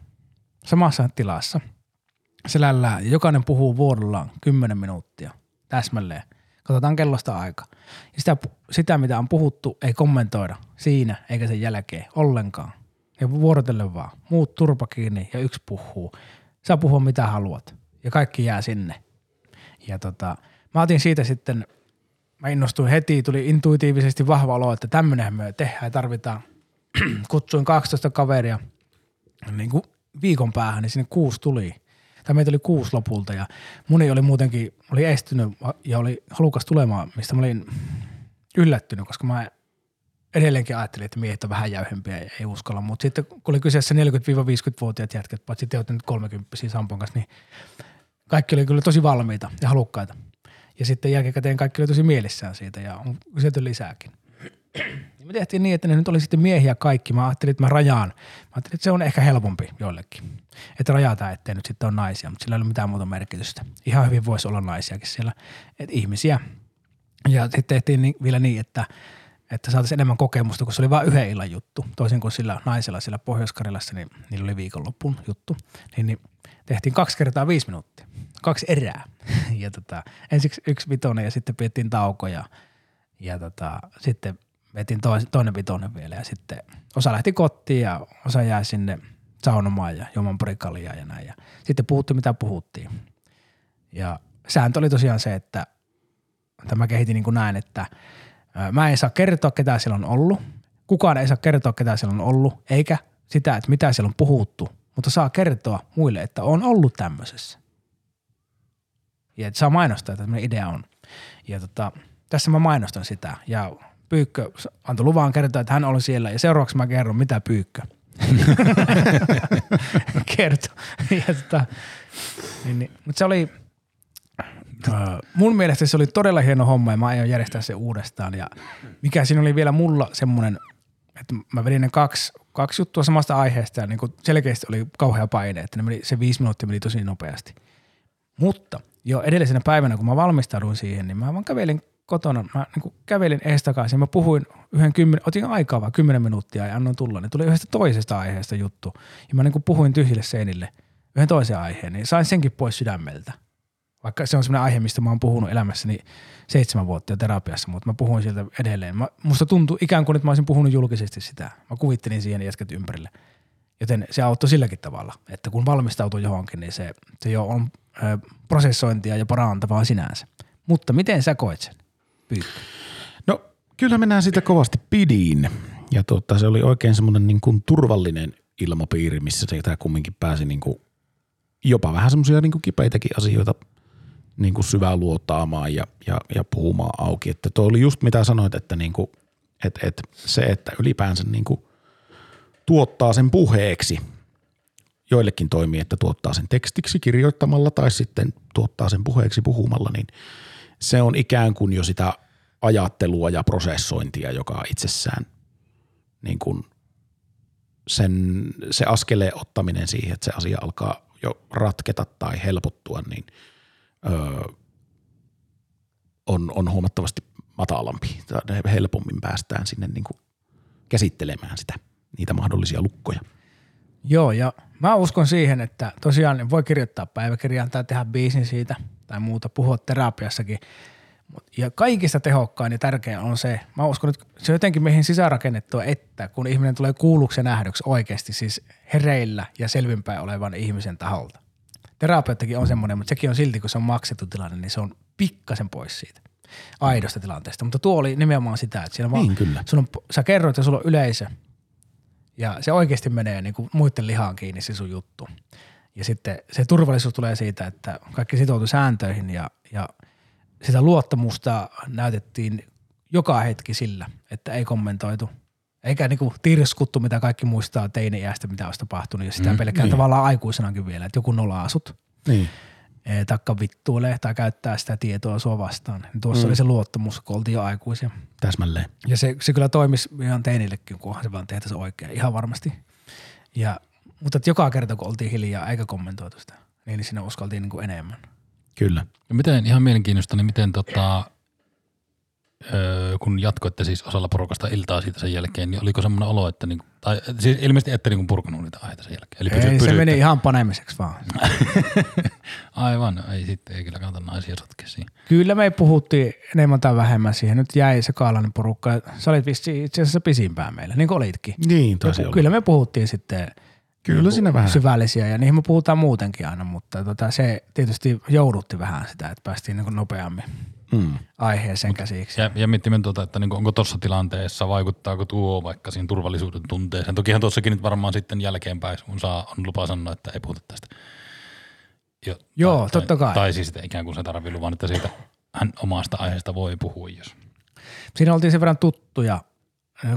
samassa tilassa selällään ja jokainen puhuu vuorollaan 10 minuuttia täsmälleen. Katsotaan kellosta aika. Ja sitä, sitä, mitä on puhuttu, ei kommentoida siinä eikä sen jälkeen ollenkaan. Ja vuorotellen vaan. Muut turpa kiinni ja yksi puhuu. Saa puhua mitä haluat. Ja kaikki jää sinne. Ja tota, mä otin siitä sitten, mä innostuin heti, tuli intuitiivisesti vahva olo, että tämmönenhän me tehdään ja tarvitaan. Kutsuin 12 kaveria niin kuin viikon päähän, niin sinne kuusi tuli. Tai meitä oli kuusi lopulta ja moni oli muutenkin, oli estynyt ja oli halukas tulemaan, mistä mä olin yllättynyt, koska mä edelleenkin ajattelin, että miehet on vähän jäyhempiä ja ei uskalla. Mutta sitten kun oli kyseessä 40-50-vuotiaat jätkät, paitsi te olette nyt 30 Sampon kanssa, niin kaikki oli kyllä tosi valmiita ja halukkaita. Ja sitten jälkikäteen kaikki oli tosi mielissään siitä ja on kyselty lisääkin. Ja me tehtiin niin, että ne nyt oli sitten miehiä kaikki. Mä ajattelin, että mä rajaan. Mä ajattelin, että se on ehkä helpompi joillekin. Että rajataan, ettei nyt sitten ole naisia, mutta sillä ei ole mitään muuta merkitystä. Ihan hyvin voisi olla naisiakin siellä, että ihmisiä. Ja sitten tehtiin niin, vielä niin, että, että saataisiin enemmän kokemusta, kun se oli vain yhden illan juttu. Toisin kuin sillä naisella siellä pohjois niin niillä oli viikonloppuun juttu. Niin, niin tehtiin kaksi kertaa viisi minuuttia. Kaksi erää. Ja tota, ensiksi yksi vitonen ja sitten pidettiin tauko ja, ja tota, sitten vetin toinen vitonen vielä ja sitten osa lähti kotiin ja osa jäi sinne saunomaan ja juomaan prikalia ja näin. Ja sitten puhuttiin mitä puhuttiin. Ja sääntö oli tosiaan se, että tämä kehitin niin kuin näin, että mä en saa kertoa ketä siellä on ollut. Kukaan ei saa kertoa ketä siellä on ollut, eikä sitä, että mitä siellä on puhuttu, mutta saa kertoa muille, että on ollut tämmöisessä. Ja että saa mainostaa, että tämmöinen idea on. Ja tota, tässä mä mainostan sitä. Ja Pyykkö antoi luvan kertoa, että hän oli siellä. Ja seuraavaksi mä kerron, mitä Pyykkö kertoi. Tota, niin, niin. Mutta se oli, äh, mun mielestä se oli todella hieno homma ja mä aion järjestää se uudestaan. Ja mikä siinä oli vielä mulla semmoinen, että mä vedin ne kaksi, kaksi juttua samasta aiheesta ja niin selkeästi oli kauhea paine, että ne meni, se viisi minuuttia meni tosi nopeasti. Mutta jo edellisenä päivänä, kun mä valmistauduin siihen, niin mä vaan kävelin kotona, mä niin kuin kävelin ees takaisin, mä puhuin yhden kymmenen, otin aikaa vaan kymmenen minuuttia ja annoin tulla, niin tuli yhdestä toisesta aiheesta juttu. Ja mä niin kuin puhuin tyhjille seinille yhden toisen aiheen, niin sain senkin pois sydämeltä. Vaikka se on sellainen aihe, mistä mä oon puhunut elämässäni seitsemän vuotta jo terapiassa, mutta mä puhuin sieltä edelleen. Mä, musta tuntui ikään kuin, että mä olisin puhunut julkisesti sitä. Mä kuvittelin siihen jätkät ympärille. Joten se auttoi silläkin tavalla, että kun valmistautuu johonkin, niin se, se jo on ö, prosessointia ja parantavaa sinänsä. Mutta miten sä koet sen? Pyykkä. No kyllä minä sitä kovasti pidin ja tuota, se oli oikein semmoinen niin kuin turvallinen ilmapiiri, missä se tämä kumminkin pääsi niin kuin jopa vähän semmoisia niin kuin kipeitäkin asioita niin kuin syvää luotaamaan ja, ja, ja puhumaan auki. Että tuo oli just mitä sanoit, että niin kuin, et, et se, että ylipäänsä niin kuin tuottaa sen puheeksi, joillekin toimii, että tuottaa sen tekstiksi kirjoittamalla tai sitten tuottaa sen puheeksi puhumalla, niin se on ikään kuin jo sitä ajattelua ja prosessointia, joka itsessään niin kuin sen, se askeleen ottaminen siihen, että se asia alkaa jo ratketa tai helpottua, niin öö, on, on huomattavasti matalampi helpommin päästään sinne niin kuin käsittelemään sitä, niitä mahdollisia lukkoja. Joo, ja mä uskon siihen, että tosiaan voi kirjoittaa päiväkirjaan tai tehdä biisin siitä tai muuta, puhua terapiassakin. Ja kaikista tehokkain ja tärkein on se, mä uskon, että se on jotenkin meihin sisäänrakennettua, että kun ihminen tulee kuulluksi ja nähdyksi oikeasti, siis hereillä ja selvinpäin olevan ihmisen taholta. Terapeuttakin on semmoinen, mutta sekin on silti, kun se on maksettu tilanne, niin se on pikkasen pois siitä aidosta tilanteesta. Mutta tuo oli nimenomaan sitä, että siellä vaan, Niin, kyllä. Sun on, sä kerroit, että sulla on yleisö ja se oikeasti menee niin kuin muiden lihaan kiinni se sun juttu. Ja sitten se turvallisuus tulee siitä, että kaikki sitoutuu sääntöihin ja, ja sitä luottamusta näytettiin joka hetki sillä, että ei kommentoitu. Eikä niinku tirskuttu, mitä kaikki muistaa teini-iästä, mitä olisi tapahtunut. Ja sitä mm, pelkkää niin. tavallaan aikuisenakin vielä, että joku nolaa sut, Niin. eh, taikka vittuilee tai käyttää sitä tietoa sua vastaan. Niin tuossa mm. oli se luottamus, kun oltiin jo aikuisia. Täsmälleen. Ja se, se kyllä toimisi ihan teinillekin, kunhan se vaan tehtäisiin oikein, ihan varmasti. Ja, mutta että joka kerta, kun oltiin hiljaa eikä kommentoitu sitä, niin siinä uskaltiin niin kuin enemmän. Kyllä. Ja miten, ihan mielenkiintoista, niin miten tota, öö, kun jatkoitte siis osalla porukasta iltaa siitä sen jälkeen, niin oliko semmoinen olo, että niinku, tai siis ilmeisesti ette niinku purkanut niitä aiheita sen jälkeen? Eli pysy, Ei, se pysyitte- meni ihan panemiseksi vaan. Aivan, no ei sitten, ei kyllä kannata naisia sotkea siihen. Kyllä me puhuttiin enemmän tai vähemmän siihen. Nyt jäi se kaalainen porukka. Sä olit vissiin itse asiassa pisimpään meillä, niin kuin olitkin. Niin, Ja olla. kyllä me puhuttiin sitten Kyllä siinä vähän. syvällisiä ja niihin me puhutaan muutenkin aina, mutta tota, se tietysti joudutti vähän sitä, että päästiin niin nopeammin Mm. aiheeseen käsiksi. Ja, ja miettimme tuota, että niinku, onko tuossa tilanteessa, vaikuttaako tuo vaikka siihen turvallisuuden tunteeseen. Tokihan tuossakin nyt varmaan sitten jälkeenpäin on, saa, on lupa sanoa, että ei puhuta tästä. Jo, Joo, tai, totta kai. Tai, tai siis että ikään kuin se tarvii luvan, että siitä hän omasta aiheesta voi puhua, jos. Siinä oltiin sen verran tuttuja.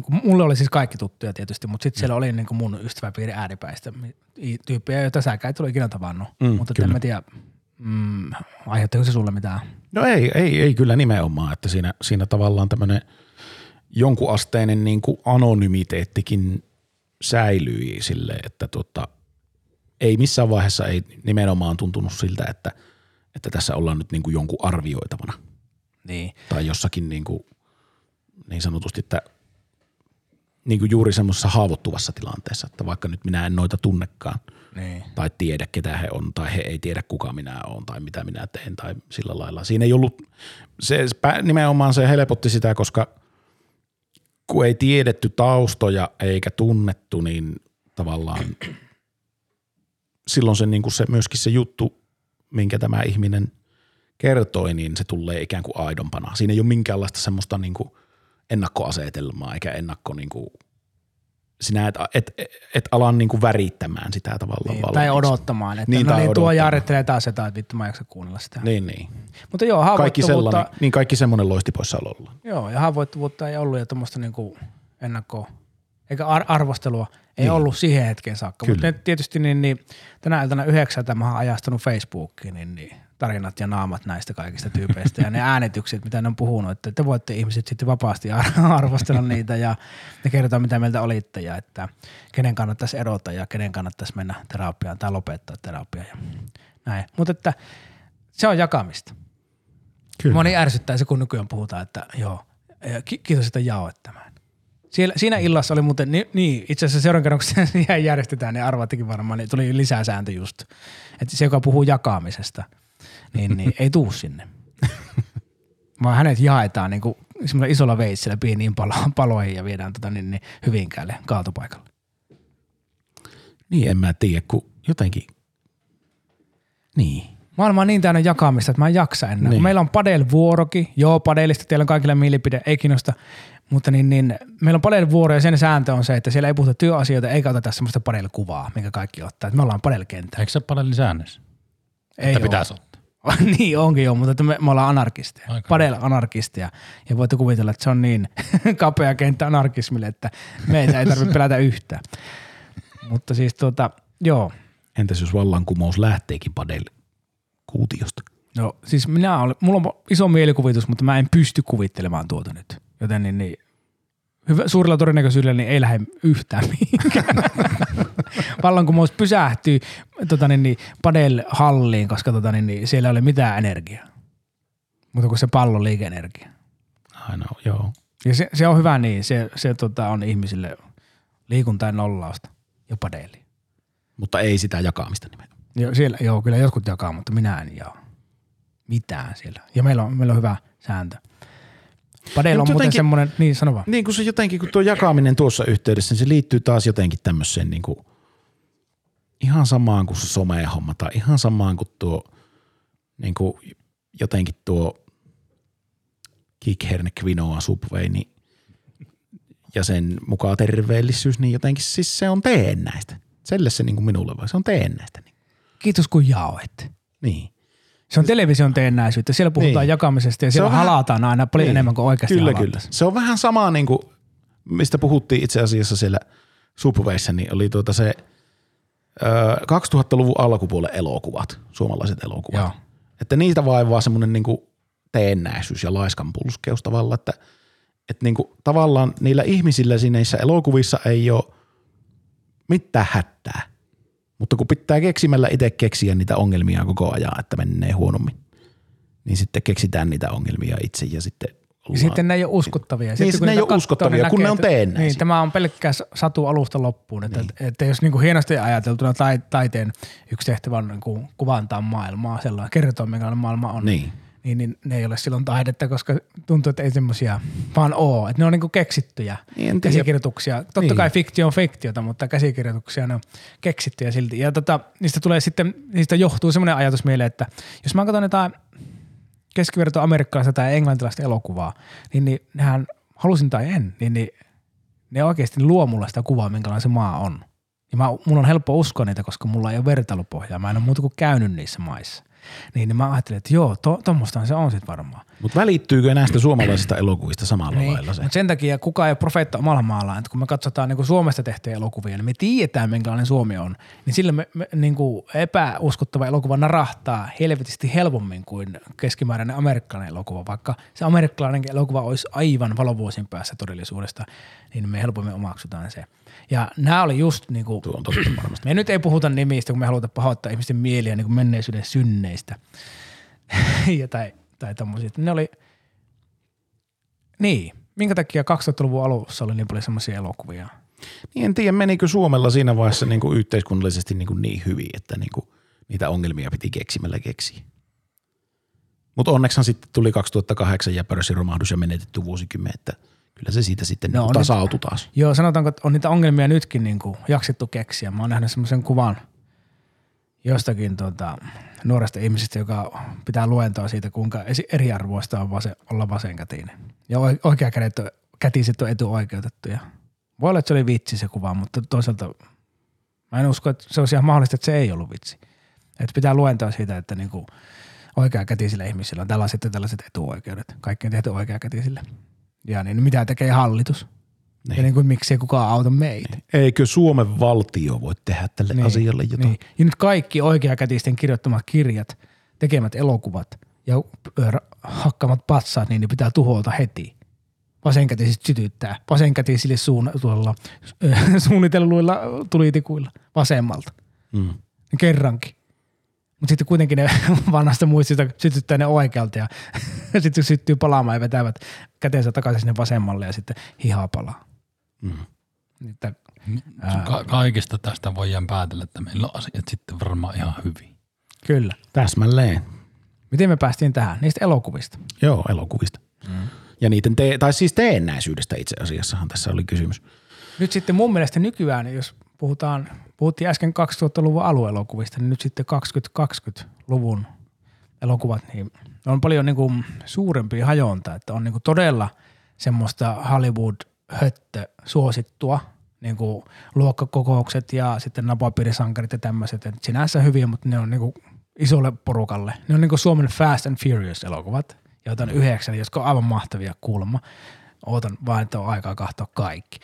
Kuin Mulle oli siis kaikki tuttuja tietysti, mutta sitten siellä oli niin kuin mun ystäväpiiri ääripäistä tyyppejä, joita säkään et ole ikinä tavannut. Mm, mutta en mä tiedä, mm, aiheuttiko se sulle mitään? No ei, ei, ei kyllä nimenomaan, että siinä, siinä tavallaan tämmöinen jonkun asteinen niin kuin anonymiteettikin säilyi sille, että tota, ei missään vaiheessa ei nimenomaan tuntunut siltä, että, että tässä ollaan nyt niin kuin jonkun arvioitavana Niin. tai jossakin niin, kuin, niin sanotusti, että niin kuin juuri semmoisessa haavoittuvassa tilanteessa, että vaikka nyt minä en noita tunnekaan Niin. tai tiedä ketä he on tai he ei tiedä kuka minä olen tai mitä minä teen tai sillä lailla. Siinä ei ollut, se nimenomaan se helpotti sitä, koska kun ei tiedetty taustoja eikä tunnettu, niin tavallaan silloin se, niin kuin se myöskin se juttu, minkä tämä ihminen kertoi, niin se tulee ikään kuin aidompana. Siinä ei ole minkäänlaista semmoista niin kuin ennakkoasetelmaa eikä ennakko niin kuin sinä et, et, et ala niin kuin värittämään sitä tavallaan Niin, valmiiksi. tai odottamaan, että Niin, niin, no niin, tuo odottamaan. jaarittelee taas jotain, että vittu mä en jaksa kuunnella sitä. Niin, niin. Mutta joo, Kaikki haavoittuvuutta, sellainen, niin kaikki semmoinen loisti poissaololla. joo, ja haavoittuvuutta ei ollut ja tuommoista niinku ennakkoa, eikä ar- arvostelua ei Niin. niin. ollut siihen hetkeen saakka. Mutta Kyllä. nyt tietysti niin, niin, tänä iltana yhdeksältä mä oon ajastanut Facebookiin niin, niin, tarinat ja naamat näistä kaikista tyypeistä ja ne äänitykset, mitä ne on puhunut, että te voitte ihmiset sitten vapaasti ar- arvostella niitä ja, ja kertoa, mitä mieltä olitte ja että kenen kannattaisi erota ja kenen kannattaisi mennä terapiaan tai lopettaa terapia ja näin. Mutta että se on jakamista. Kyllä. Moni ärsyttää se, kun nykyään puhutaan, että joo, ki- kiitos, että jaoit tämän. Siellä, siinä illassa oli muuten, niin, niin itse asiassa seuraavan kerran, kun siihen järjestetään, niin arvattekin varmaan, niin tuli lisää sääntö just. Että se, joka puhuu jakamisesta, niin, niin ei tuu sinne. Vaan hänet jaetaan niin kuin semmoisella isolla veitsellä pieniin palo, paloihin ja viedään tota, niin, niin, Hyvinkäälle kaatopaikalle. Niin, en mä tiedä, kun jotenkin, niin. Maailma on niin täynnä jakamista, että mä en jaksa enää. Niin. Meillä on padel-vuorokin. Joo, padelista teillä on kaikilla mielipide, ei kiinnosta. Mutta niin, niin, meillä on padel-vuoro ja sen sääntö on se, että siellä ei puhuta työasioita eikä oteta semmoista padel-kuvaa, minkä kaikki ottaa. Että me ollaan padel-kenttä. Eikö se paljon säännössä? Ei Että oo. pitäisi ottaa. niin onkin joo, mutta että me, me ollaan anarkisteja. Aika Padel-anarkisteja. Ja voitte kuvitella, että se on niin kapea kenttä anarkismille, että meitä ei tarvitse pelätä yhtään. mutta siis tuota, joo. Entäs jos vallankumous lähteekin padel kuutiosta? No siis minä olen, mulla on iso mielikuvitus, mutta mä en pysty kuvittelemaan tuota nyt. Joten niin, niin hyvä, suurella todennäköisyydellä niin ei lähde yhtään mihinkään. Vallankumous pysähtyy tota niin, niin, padel-halliin, koska tota niin, niin, siellä ei ole mitään energiaa. Mutta kun se pallo liike-energia. Aina joo. Ja se, se on hyvä niin, se, se tota, on ihmisille liikuntaa ja nollausta ja padeli. Mutta ei sitä jakamista nimenomaan. Joo, siellä, joo, kyllä jotkut jakaa, mutta minä en jaa mitään siellä. Ja meillä on, meillä on hyvä sääntö. Padel Ja on muuten semmoinen, niin sano vaan. Niin kuin se jotenkin, kun tuo jakaminen tuossa yhteydessä, niin se liittyy taas jotenkin tämmöiseen niin kuin, ihan samaan kuin se somehomma tai ihan samaan kuin tuo niin kuin jotenkin tuo kikherne quinoa subway, niin ja sen mukaan terveellisyys, niin jotenkin siis se on teennäistä. Selle se niin kuin minulle vai se on teennäistä. Niin. Kiitos kun jaoit. niin. Se on television teennäisyyttä. Siellä puhutaan Niin. jakamisesta ja siellä vähän- halataan aina paljon Niin. enemmän kuin oikeasti Kyllä, kyllä. halattaisiin. Se on vähän sama niin kuin, mistä puhuttiin itse asiassa siellä Subwayssa, niin oli tuota se 2000-luvun alkupuolen elokuvat, suomalaiset elokuvat. Joo. Että niitä vaivaa semmoinen niin kuin teennäisyys ja laiskanpulskeus tavallaan, että, että niin kuin, tavallaan niillä ihmisillä siinä elokuvissa ei ole mitään hätää. Mutta kun pitää keksimällä itse keksiä niitä ongelmia koko ajan, että menee huonommin, niin sitten keksitään niitä ongelmia itse ja sitten Ja sitten ne ei ole uskottavia. Niin, Sitten, kun ne ei ole uskottavia, kun ne näkee, on että- teennäisiä. Niin, tämä on pelkkää satu alusta loppuun. Että, niin. että, että jos niin kuin hienosti ajateltuna tai, taiteen yksi tehtävä on niin kuin kuvantaa maailmaa, sellainen, kertoa minkälainen maailma on, Niin. niin, niin ne ei ole silloin taidetta, koska tuntuu, että ei semmoisia vaan oo. Että ne on niinku keksittyjä Niin, käsikirjoituksia. Totta Niin. kai fiktio on fiktiota, mutta käsikirjoituksia ne on keksittyjä silti. Ja tota, niistä tulee sitten, niistä johtuu semmoinen ajatus mieleen, että jos mä katson jotain keskiverto amerikkalaista tai englantilaista elokuvaa, niin, niin nehän halusin tai en, niin, niin ne oikeasti luo mulle sitä kuvaa, minkälainen se maa on. Ja mä, mun on helppo uskoa niitä, koska mulla ei ole vertailupohjaa. Mä en ole muuta kuin käynyt niissä maissa. Niin, niin mä ajattelin, että joo, to, tommostahan se on sitten varmaan. Mutta välittyykö näistä suomalaisista elokuvista samalla Niin, lailla se? mutta sen takia kukaan ei ole profeetta omalla maallaan. Että kun me katsotaan niin kuin Suomesta tehtyjä elokuvia, niin me tiedetään, minkälainen Suomi on. Niin sillä me, me niin kuin epäuskottava elokuva narahtaa helvetisti helpommin kuin keskimääräinen amerikkalainen elokuva. Vaikka se amerikkalainen elokuva olisi aivan valovuosin päässä todellisuudesta, niin me helpommin omaksutaan se. Ja nämä oli just niin kuin, Tuo on totta varmasti. me nyt ei puhuta nimistä, kun me halutaan pahoittaa ihmisten mieliä niin kuin menneisyyden synneistä. ja tai, tai tommosia. Ne oli, niin, minkä takia 2000-luvun alussa oli niin paljon semmoisia elokuvia? Niin en tiedä, menikö Suomella siinä vaiheessa niin kuin yhteiskunnallisesti niin, kuin niin hyvin, että niin kuin niitä ongelmia piti keksimällä keksiä. Mutta onneksi sitten tuli 2008 ja pörssiromahdus ja menetetty vuosikymmen, että kyllä se siitä sitten No on tasautui taas. Joo, sanotaanko, että on niitä ongelmia nytkin niin kuin jaksettu keksiä. Mä oon nähnyt semmoisen kuvan jostakin tota, nuoresta ihmisestä, joka pitää luentoa siitä, kuinka eriarvoista on vase, olla vasenkätinen. Ja oi- oikea on, kätiset on etuoikeutettuja. Voi olla, että se oli vitsi se kuva, mutta toisaalta mä en usko, että se olisi ihan mahdollista, että se ei ollut vitsi. Että pitää luentaa siitä, että niinku oikeakätisillä ihmisillä on tällaiset ja tällaiset etuoikeudet. Kaikki on tehty oikeakätisille. Ja niin mitä tekee hallitus? Niin. Ja niin kuin miksei kukaan auta meitä. Eikö Suomen valtio voi tehdä tälle niin, asialle jotain? Niin. Ja nyt kaikki oikeakätisten kirjoittamat kirjat, tekemät elokuvat ja hakkamat patsaat, niin ne pitää tuhota heti. Vasenkätiset sytyttää. Vasenkätisille suun, tuolla, suunnitelluilla tulitikuilla vasemmalta. Mm. Kerrankin. Mutta sitten kuitenkin ne vanhasta muistista sytyttää ne oikealta ja sitten syttyy palaamaan ja vetävät käteensä takaisin sinne vasemmalle ja sitten hihaa palaa. Mm. Että, ää, Ka- kaikesta tästä voidaan päätellä, että meillä on asiat sitten varmaan ihan hyvin. Kyllä. Täsmälleen. Miten me päästiin tähän? Niistä elokuvista. Joo, elokuvista. Mm. Ja niiden, te- tai siis teennäisyydestä itse asiassahan tässä oli kysymys. Nyt sitten mun mielestä nykyään, jos puhutaan, puhuttiin äsken 2000-luvun aluelokuvista, niin nyt sitten 2020-luvun elokuvat, niin on paljon niin kuin suurempia hajonta, että on niin kuin todella semmoista Hollywood-höttö suosittua, niin kuin luokkakokoukset ja sitten napapiirisankarit ja tämmöiset, että sinänsä hyviä, mutta ne on niin kuin isolle porukalle. Ne on niin kuin Suomen Fast and Furious-elokuvat, joita on yhdeksän, jotka on aivan mahtavia kulma. Ootan vain, että on aikaa katsoa kaikki.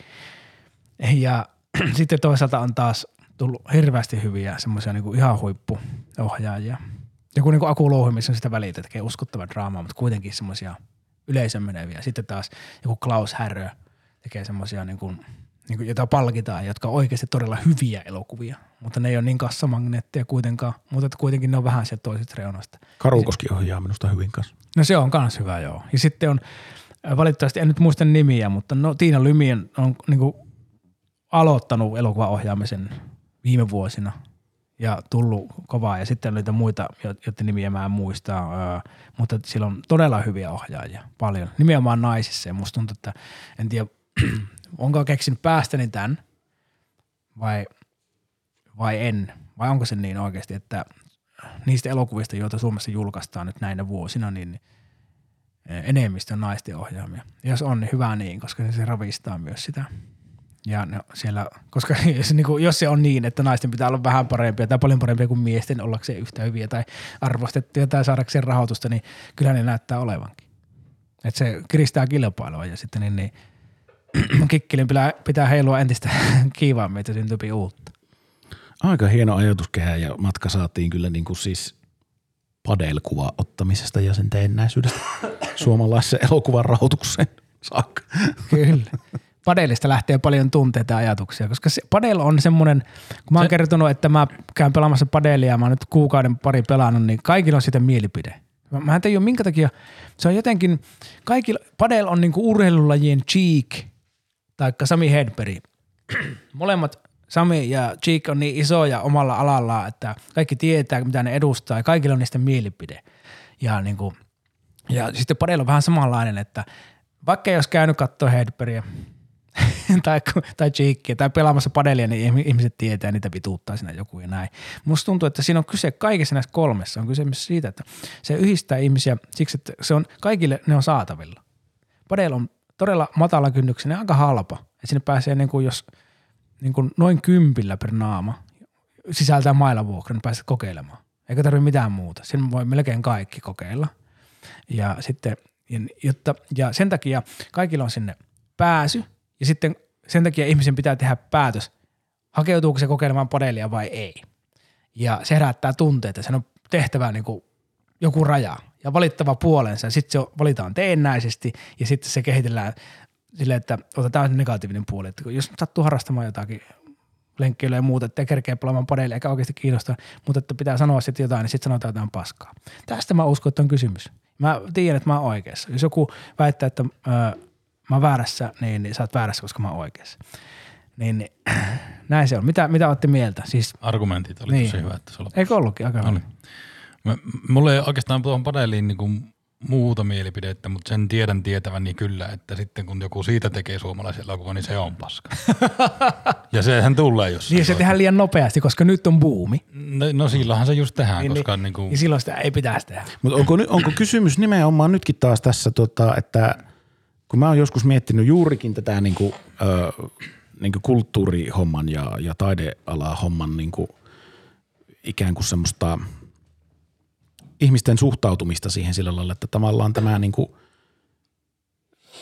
Ja sitten toisaalta on taas tullut hirveästi hyviä semmoisia niin ihan huippuohjaajia. Joku niin kuin Aku Louhi, missä on sitä välitä, tekee uskottavan draamaa, mutta kuitenkin semmoisia yleisön meneviä. Sitten taas joku Klaus Härö tekee semmoisia, niin kuin, niin kuin, jota palkitaan, jotka on oikeasti todella hyviä elokuvia. Mutta ne ei ole niin kassamagneetteja kuitenkaan, mutta kuitenkin ne on vähän sieltä toisesta reunasta. Karukoski ohjaa minusta hyvin kanssa. No se on myös hyvä, joo. Ja sitten on, valitettavasti en nyt muista nimiä, mutta no Tiina Lymien on niin kuin aloittanut elokuvaohjaamisen viime vuosina ja tullut kovaa. Ja sitten on niitä muita, joiden nimiä mä en muista, mutta sillä on todella hyviä ohjaajia paljon. Nimenomaan naisissa ja musta tuntuu, että en tiedä, onko keksinyt päästäni tämän vai, vai en. Vai onko se niin oikeasti, että niistä elokuvista, joita Suomessa julkaistaan nyt näinä vuosina, niin enemmistö on naisten ohjaamia. Jos on, niin hyvä niin, koska se ravistaa myös sitä ja ne siellä, koska jos, niin kuin, jos se on niin, että naisten pitää olla vähän parempia tai paljon parempia kuin miesten ollakseen yhtä hyviä tai arvostettuja tai saadakseen rahoitusta, niin kyllä ne näyttää olevankin. Että se kiristää kilpailua ja sitten niin, niin kikkilin pitää, pitää heilua entistä kiivaammin, että syntyy uutta. Aika hieno ajatuskehä ja matka saatiin kyllä niin kuin siis padelkuva ottamisesta ja sen teennäisyydestä suomalaisen elokuvan rahoitukseen saakka. Kyllä padelista lähtee paljon tunteita ja ajatuksia, koska se, padel on semmoinen, kun mä oon se, kertonut, että mä käyn pelaamassa padelia ja mä oon nyt kuukauden pari pelannut, niin kaikilla on sitä mielipide. Mä, mä en tiedä minkä takia, se on jotenkin, kaikilla, padel on niinku urheilulajien Cheek, taikka Sami Hedberg. Molemmat Sami ja Cheek on niin isoja omalla alallaan, että kaikki tietää, mitä ne edustaa ja kaikilla on niistä mielipide. Ja, niinku, ja sitten padel on vähän samanlainen, että vaikka jos käynyt katsoa Hedbergia, tai, tai cheekkiä tai pelaamassa padelia, niin ihmiset tietää niitä vituuttaa siinä joku ja näin. Musta tuntuu, että siinä on kyse kaikissa näissä kolmessa. On kyse myös siitä, että se yhdistää ihmisiä siksi, että se on, kaikille ne on saatavilla. Padel on todella matala kynnyksen aika halpa. Että sinne pääsee niin kuin jos niin kuin noin kympillä per naama sisältää mailavuokra, niin pääset kokeilemaan. Eikä tarvitse mitään muuta. Siinä voi melkein kaikki kokeilla. Ja sitten, jotta, ja sen takia kaikilla on sinne pääsy – ja sitten sen takia ihmisen pitää tehdä päätös, hakeutuuko se kokeilemaan padelia vai ei. Ja se herättää tunteita, sen on tehtävä niin kuin joku raja ja valittava puolensa. Sitten se valitaan teennäisesti ja sitten se kehitellään silleen, että otetaan negatiivinen puoli. Että jos sattuu harrastamaan jotakin lenkkeilyä ja muuta, että kerkeä pelaamaan padelia eikä oikeasti kiinnosta, mutta että pitää sanoa sitten jotain, niin sitten sanotaan jotain paskaa. Tästä mä uskon, että on kysymys. Mä tiedän, että mä oon oikeassa. Jos joku väittää, että mä oon väärässä, niin, niin sä oot väärässä, koska mä oon oikeassa. Niin, niin näin se on. Mitä, mitä olette mieltä? Siis, Argumentit oli niin. tosi hyvä. Että sulla Eikö ollutkin aika hyvä? Mulla ei oikeastaan tuohon padeliin niin kuin muuta mielipidettä, mutta sen tiedän tietävän niin kyllä, että sitten kun joku siitä tekee suomalaisen elokuvan, niin se on paska. ja sehän tulee jossain. Niin se tehdään liian nopeasti, koska nyt on buumi. No, no silloinhan se just tehdään, niin, koska niin, niin kuin... niin silloin sitä ei pitäisi tehdä. Mutta onko, onko kysymys nimenomaan nytkin taas tässä, tota, että – kun mä oon joskus miettinyt juurikin tätä niin kuin, ö, niin kulttuurihomman ja, ja taideala homman niin kuin ikään kuin semmoista ihmisten suhtautumista siihen sillä lailla, että tavallaan tämä niin kuin,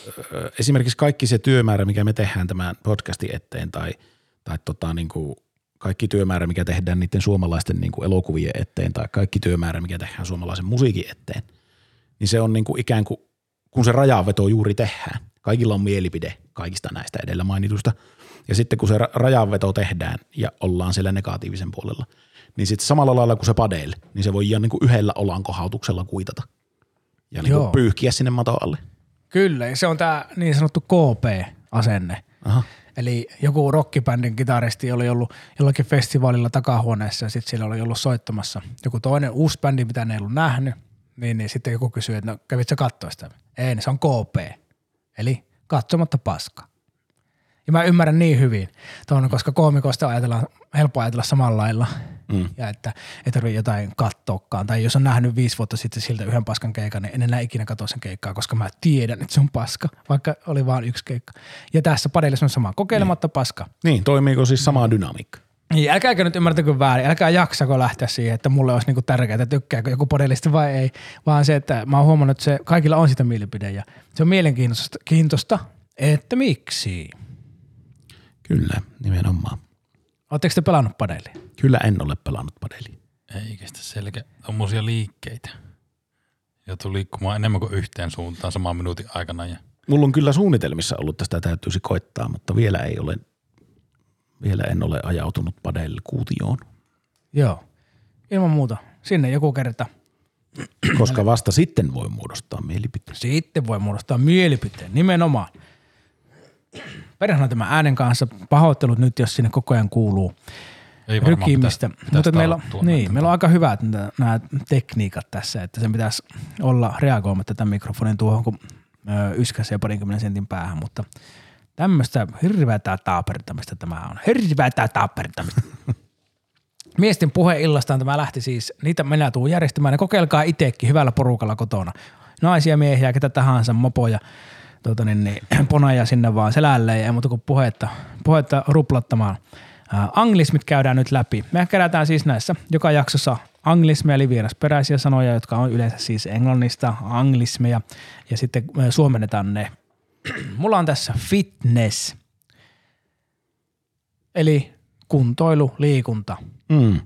ö, esimerkiksi kaikki se työmäärä, mikä me tehdään tämän podcastin eteen tai, tai tota niin kuin kaikki työmäärä, mikä tehdään niiden suomalaisten niin kuin elokuvien eteen tai kaikki työmäärä, mikä tehdään suomalaisen musiikin eteen, niin se on niin kuin ikään kuin, kun se rajanveto juuri tehdään. Kaikilla on mielipide kaikista näistä edellä mainituista. Ja sitten kun se ra- rajanveto tehdään ja ollaan siellä negatiivisen puolella, niin sitten samalla lailla kuin se padel, niin se voi ihan niin kuin yhdellä olankohautuksella kuitata ja niin kuin pyyhkiä sinne maton alle. Kyllä, ja se on tämä niin sanottu KP-asenne. Aha. Eli joku rockibändin kitaristi oli ollut jollakin festivaalilla takahuoneessa ja sitten siellä oli ollut soittamassa joku toinen uusi bändi, mitä ne ei ollut nähnyt. Niin, niin sitten joku kysyi, että no kävit sä katsoa sitä? Ei, niin se on KP. Eli katsomatta paska. Ja mä ymmärrän niin hyvin tuon, koska koomikoista ajatellaan, helppo ajatella samalla lailla. Mm. Ja että ei tarvitse jotain kattoakaan. Tai jos on nähnyt viisi vuotta sitten siltä yhden paskan keikan, niin en enää ikinä katso sen keikkaa, koska mä tiedän, että se on paska, vaikka oli vain yksi keikka. Ja tässä padellissa on sama, kokeilematta niin. paska. Niin, toimiiko siis sama dynamiikka? Niin, älkääkö nyt ymmärtäkö väärin, älkää jaksako lähteä siihen, että mulle olisi niinku tärkeää, tykkääkö joku podellista vai ei, vaan se, että mä oon huomannut, että se, kaikilla on sitä mielipide ja se on mielenkiintoista, kiintosta, että miksi. Kyllä, nimenomaan. Oletteko te pelannut padellia? Kyllä en ole pelannut padelia. Ei kestä selkeä tommosia liikkeitä. Ja tuli liikkumaan enemmän kuin yhteen suuntaan saman minuutin aikana. Ja Mulla on kyllä suunnitelmissa ollut, että sitä täytyisi koittaa, mutta vielä ei ole, vielä en ole ajautunut padel kuutioon, Joo, ilman muuta. Sinne joku kerta. koska vasta sitten voi muodostaa mielipiteen. Sitten voi muodostaa mielipiteen, nimenomaan. Perhana tämä äänen kanssa. Pahoittelut nyt, jos sinne koko ajan kuuluu ei rykimistä. pitäisi, pitäisi Mutta meillä, niin, meillä on aika hyvät nämä, nämä tekniikat tässä, että sen pitäisi olla reagoimatta tämän mikrofonin tuohon, kun ö, yskäsee parinkymmenen sentin päähän, mutta tämmöistä hirveätä taapertamista tämä on. Hirveätä taapertamista. Miesten puheillastaan tämä lähti siis, niitä minä tuun järjestämään ja kokeilkaa itsekin hyvällä porukalla kotona. Naisia, miehiä, ketä tahansa, mopoja, tuota niin, niin, ponaja sinne vaan selälle ja muuta kuin puhetta, puhetta ruplattamaan. Ää, anglismit käydään nyt läpi. Me kerätään siis näissä joka jaksossa anglismeja eli vierasperäisiä sanoja, jotka on yleensä siis englannista anglismeja ja sitten suomennetaan ne. Mulla on tässä fitness, eli kuntoilu, liikunta. Mm.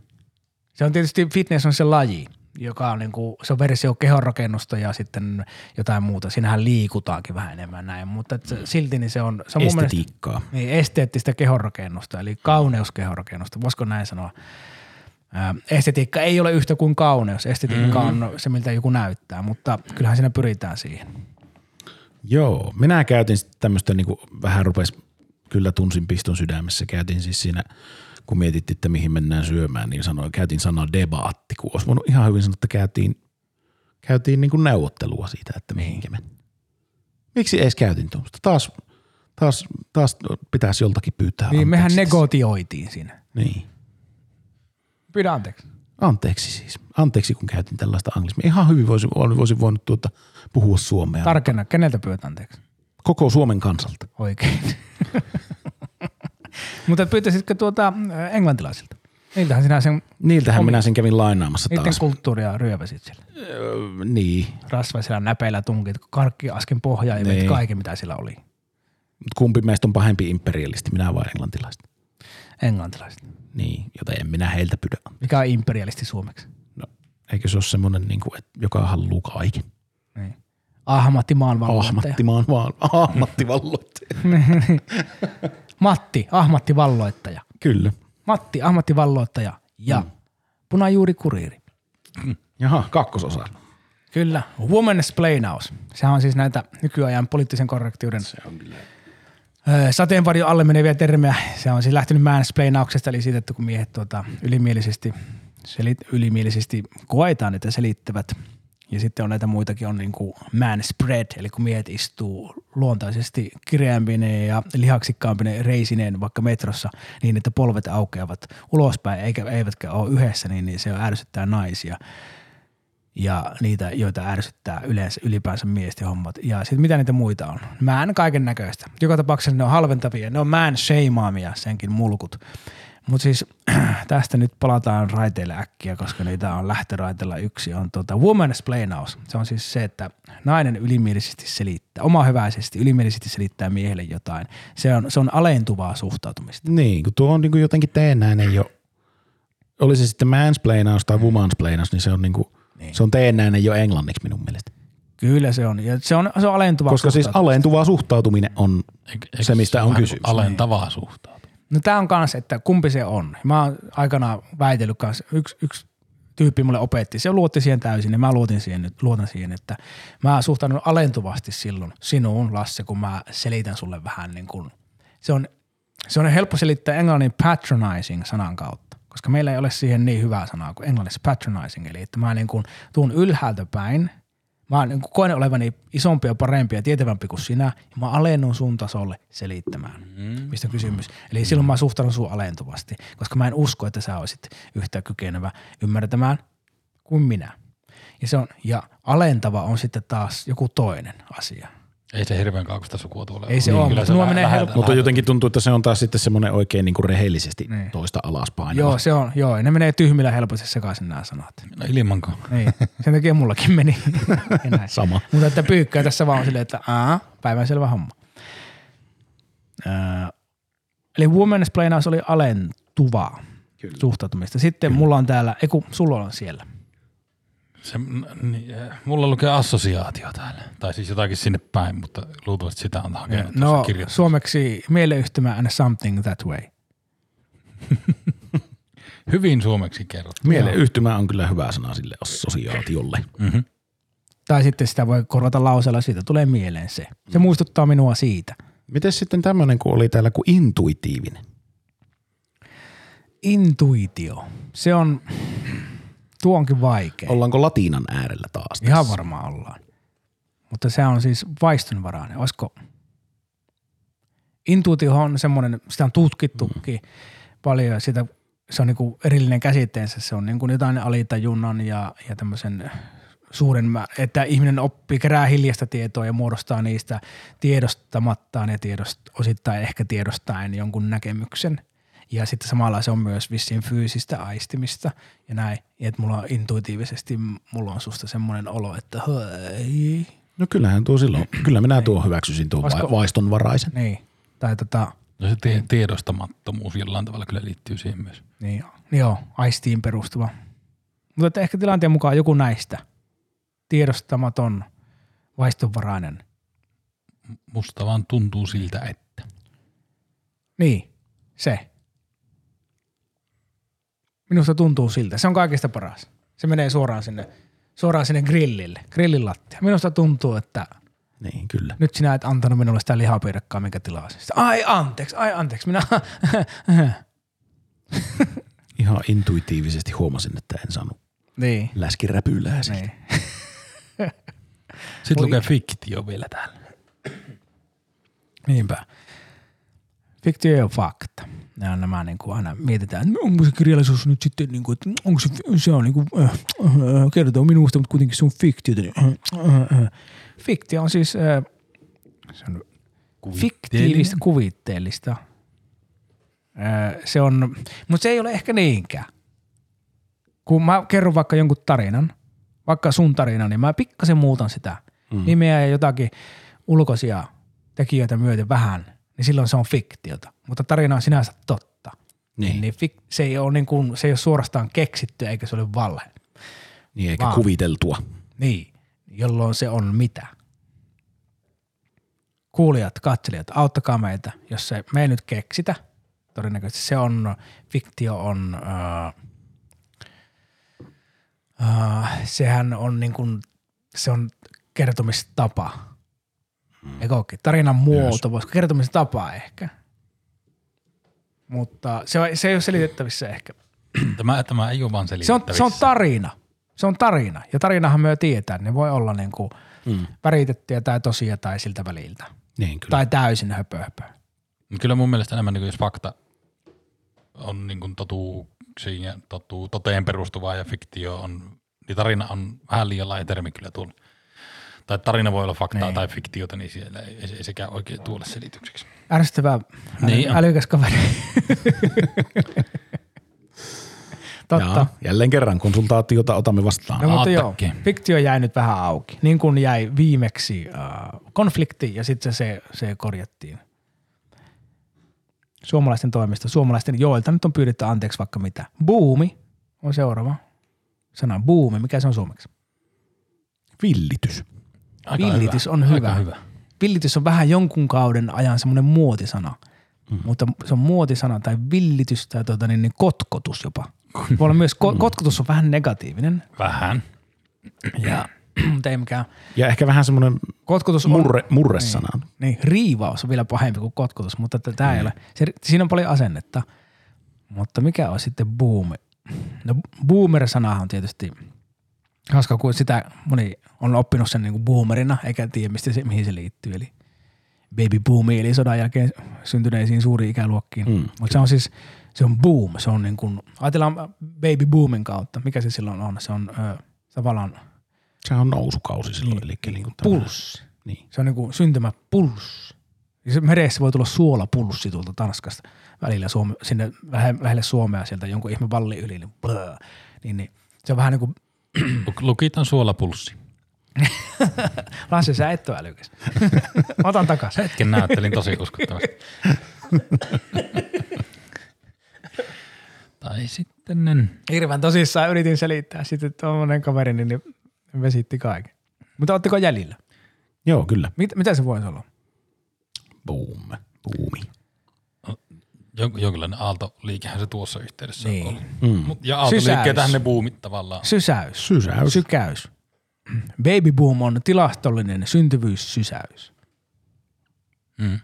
Se on tietysti, fitness on se laji, joka on niinku, se on versio kehonrakennusta ja sitten jotain muuta. Siinähän liikutaankin vähän enemmän näin, mutta et se, silti niin se on, se on mun mielestä niin, esteettistä kehonrakennusta, eli kauneuskehonrakennusta, voisiko näin sanoa. Estetiikka ei ole yhtä kuin kauneus. Estetiikka mm-hmm. on se, miltä joku näyttää, mutta kyllähän siinä pyritään siihen. Joo, minä käytin sitten tämmöistä niin kuin vähän rupes, kyllä tunsin piston sydämessä. Käytin siis siinä, kun mietittiin, että mihin mennään syömään, niin sanoin, käytin sanaa debaatti, kun olisi voinut ihan hyvin sanoa, että käytiin, käytiin niin kuin neuvottelua siitä, että mihinkä mennään. Miksi edes käytin tuommoista? Taas, taas, taas pitäisi joltakin pyytää Niin mehän negotioitiin siinä. Niin. Pyydä anteeksi. Anteeksi siis. Anteeksi, kun käytin tällaista anglismia. Ihan hyvin voisin, voisin voinut tuota, puhua suomea. Tarkenna, keneltä pyydät anteeksi? Koko Suomen kansalta. Oikein. mutta pyytäisitkö tuota ä, englantilaisilta? Niiltähän sinä sen, Niiltähän Omi- minä sen kävin lainaamassa niiden taas. kulttuuria ryöväsit siellä. Öö, niin, Rasvaisilla näpeillä tunkit, karkki asken pohjaa ja Niin. kaiken mitä siellä oli. Mut kumpi meistä on pahempi imperialisti, minä vai englantilaiset? Englantilaiset. Niin, joten en minä heiltä pyydä. Mikä on imperialisti suomeksi? No, eikö se ole semmoinen, niin kuin, että joka haluaa kaiken? Niin. Ahmatti maanvalloittaja. Ahmatti maan vaan, ahmatti valloittaja. Matti, Ahmatti valloittaja. Kyllä. Matti, Ahmatti valloittaja ja mm. punajuuri kuriiri. Jaha, kakkososa. Kyllä, woman's playhouse. Sehän on siis näitä nykyajan poliittisen korrektiuden Se on kyllä. Sateenvarjon alle meneviä termejä. Se on siis lähtenyt mansplainauksesta, eli siitä, että kun miehet tuota, ylimielisesti, selit, ylimielisesti koetaan, että selittävät. Ja sitten on näitä muitakin, on niin kuin manspread, eli kun miehet istuu luontaisesti kireämpineen ja lihaksikkaampineen reisineen vaikka metrossa niin, että polvet aukeavat ulospäin eikä, eivätkä ole yhdessä, niin, niin se ärsyttää naisia. Ja niitä, joita ärsyttää yleensä ylipäänsä miesten hommat. Ja sitten mitä niitä muita on? Mään kaiken näköistä. Joka tapauksessa ne on halventavia, ne on man shameaamia, senkin mulkut. Mutta siis tästä nyt palataan raiteille äkkiä, koska niitä on lähtöraiteella yksi. On tuota woman's plainaus. Se on siis se, että nainen ylimielisesti selittää, oma hyväisesti ylimielisesti selittää miehelle jotain. Se on, se on alentuvaa suhtautumista. Niin, kun tuo on niin kuin jotenkin teennäinen jo, oli se sitten mansplainaus tai womansplainaus, niin se on, niin kuin, niin. se on teennäinen jo englanniksi minun mielestä. Kyllä se on. Ja se on, se on alentuvaa Koska siis alentuvaa suhtautuminen on Eikö- eikö se, mistä on vähän kysymys. Alentavaa suhtautumista. No tämä on kans, että kumpi se on. Mä oon aikanaan väitellyt kanssa, yksi, yksi tyyppi mulle opetti, se luotti siihen täysin ja mä luotin siihen, nyt, luotan siihen, että mä suhtaudun alentuvasti silloin sinuun, Lasse, kun mä selitän sulle vähän niin kuin, se on, se on helppo selittää englannin patronizing sanan kautta, koska meillä ei ole siihen niin hyvää sanaa kuin englannissa patronizing, eli että mä niin kuin tuun ylhäältä päin, mä niin kuin koen olevani isompi ja parempi ja tietävämpi kuin sinä, ja mä alennun sun tasolle selittämään, mm. mistä on kysymys. Eli silloin mä suhtaudun sun alentuvasti, koska mä en usko, että sä olisit yhtä kykenevä ymmärtämään kuin minä. Ja, se on, ja alentava on sitten taas joku toinen asia. Ei se hirveän kaukaista sukua tuolla. Ei se ole, kyllä mutta nuo lähe- menee. Mutta jotenkin tuntuu, että se on taas sitten semmoinen oikein niin kuin rehellisesti Niin. toista alaspain. Joo, se on, joo, ne menee tyhmillä helposti sekaisin nämä sanat. No ilmanko. Niin, sen takia mullakin meni. Sama. Mutta että pyykkää tässä vaan on silleen, että aa, päivänselvä homma. Öö, eli women's plainaus oli alentuvaa Kyllä. suhtautumista. Sitten Kyllä. mulla on täällä, ei kun sulla on siellä. Se, niin, mulla lukee assosiaatio täällä. Tai siis jotakin sinne päin, mutta luultavasti sitä on hakenut No tuossa kirjoituksessa. suomeksi mieleyhtymä and something that way. Hyvin suomeksi kerrottu. Mieleyhtymä on kyllä hyvä sana sille assosiaatiolle. Mm-hmm. Tai sitten sitä voi korvata lauseella, siitä tulee mieleen se. Se muistuttaa minua siitä. Miten sitten tämmöinen, kun oli täällä kuin intuitiivinen? Intuitio. Se on, tuo onkin vaikea. Ollaanko latiinan äärellä taas? Ihan tässä? varmaan ollaan. Mutta se on siis vaistonvarainen. Olisiko intuitio on semmoinen, sitä on tutkittukin mm. paljon ja sitä, se on niinku erillinen käsitteensä. Se on niinku jotain alitajunnan ja, ja tämmöisen suuren, että ihminen oppii, kerää hiljasta tietoa ja muodostaa niistä tiedostamattaan ja tiedost, osittain ehkä tiedostaen jonkun näkemyksen. Ja sitten samalla se on myös vissiin fyysistä aistimista ja näin. Ja että mulla on intuitiivisesti, mulla on susta semmoinen olo, että hei. No kyllähän tuo silloin, kyllä minä tuo hyväksyisin tuon Olisiko- va- vaistonvaraisen. Niin. Tai tota, No se tie- tiedostamattomuus jollain tavalla kyllä liittyy siihen myös. niin, joo, aistiin perustuva. Mutta että ehkä tilanteen mukaan joku näistä tiedostamaton, vaistonvarainen. Musta vaan tuntuu siltä, että. Niin, se. Minusta tuntuu siltä. Se on kaikista paras. Se menee suoraan sinne, suoraan sinne grillille, grillin lattia. Minusta tuntuu, että Niin, kyllä. nyt sinä et antanut minulle sitä lihapiirakkaa, minkä tilasin. Ai anteeksi, ai anteeksi. Minä, Ihan intuitiivisesti huomasin, että en saanut niin, läskiräpylää siitä. niin. Sitten Oi. lukee fiktio vielä täällä. Niinpä. Fiktio ja fakta. On nämä niin kuin aina mietitään, että onko se kirjallisuus nyt sitten, niin kuin, että onko se, se on niin kuin, äh, äh, kertoo minusta, mutta kuitenkin se on fiktiota. Niin, äh, äh, äh. Fiktio on siis äh, se on fiktiivistä, kuvitteellista. Äh, se on, mutta se ei ole ehkä niinkään. Kun mä kerron vaikka jonkun tarinan, vaikka sun tarina, niin mä pikkasen muutan sitä mm. nimeä ja jotakin ulkoisia tekijöitä myöten vähän, niin silloin se on fiktiota. Mutta tarina on sinänsä totta. Niin. niin fik- se, ei ole niin kuin, se ei ole suorastaan keksitty eikä se ole valhe. Niin, eikä Vaan. kuviteltua. Niin, jolloin se on mitä? Kuulijat, katselijat, auttakaa meitä, jos se me ei nyt keksitä. Todennäköisesti se on, fiktio on, äh, äh, sehän on niin kuin, se on kertomistapa. Mm. Eikö ookin? Tarinan muoto, voisiko kertomistapa ehkä. Mutta se, se ei ole selitettävissä ehkä. Tämä, tämä ei ole vaan Se on, selitettävissä. se on tarina. Se on tarina. Ja tarinahan me jo tiedetään. Ne voi olla niin kuin Mm. väritettyjä tai tosia tai siltä väliltä. Niin, kyllä. Tai täysin höpö, höpö. Mut Kyllä mun mielestä enemmän, niin jos fakta on niin kuin totuuksiin ja totu, toteen perustuvaa ja fiktio on niin tarina on vähän liian laaja termi kyllä tuolla. Tai tarina voi olla faktaa Niin. tai fiktiota, niin siellä ei, ei, sekään oikein tuolle selitykseksi. Ärsyttävä, Niin niin on. älykäs kaveri. Totta. Jaa, jälleen kerran konsultaatiota otamme vastaan. No mutta joo, fiktio jäi nyt vähän auki. Niin kuin jäi viimeksi äh, konflikti ja sitten se, se korjattiin. Suomalaisten toimesta, suomalaisten joilta nyt on pyydetty anteeksi vaikka mitä. Buumi on seuraava sana. Buumi, mikä se on suomeksi? Villitys. Aika Villitys hyvä. on hyvä. Aika hyvä. Villitys on vähän jonkun kauden ajan semmoinen muotisana. Mm. Mutta se on muotisana tai villitys tai tuota, niin, niin kotkotus jopa. Voi olla myös, ko- kotkotus on vähän negatiivinen. Vähän. Ja, mutta ei mikään. Ja ehkä vähän semmoinen Kotkotus on, murre, murresana. niin, riivaus on vielä pahempi kuin kotkotus, mutta tämä ei ole. Se, siinä on paljon asennetta. Mutta mikä on sitten boomi? No boomer-sanahan on tietysti hauska, kun sitä moni on oppinut sen niin kuin boomerina, eikä tiedä mistä se, mihin se liittyy. Eli baby boomi, eli sodan jälkeen syntyneisiin suuriin ikäluokkiin. Mm, Mutta se on siis, se on boom, se on niin kuin, ajatellaan baby boomin kautta, mikä se silloin on, se on ö, tavallaan Sehän on nousukausi silloin. Eli niin kuin pulssi. Niin. Se on niin kuin syntymäpulssi. Ja se meressä voi tulla suolapulssi tuolta Tanskasta välillä Suome, sinne lähe- lähelle Suomea sieltä jonkun ihme valli yli. Niin, niin, niin se on vähän niin kuin, Luk- Lukitaan suolapulssi. Lasse sä et ole älykäs. Otan takaisin. Hetken näyttelin tosi uskottavasti. tai sitten en. Hirveän tosissaan yritin selittää sitten tuommoinen kaveri, niin vesitti kaiken. Mutta ootteko jäljillä? Joo, kyllä. Mit, mitä se voisi olla? Boom. Buumi. Jon- jonkinlainen aaltoliikehän se tuossa yhteydessä Niin. oli. Mm. Mut, ja aaltoliikkeitähän ne buumit tavallaan. Sysäys. Sysäys. Sykäys. Baby boom on tilastollinen syntyvyyssysäys. Mm.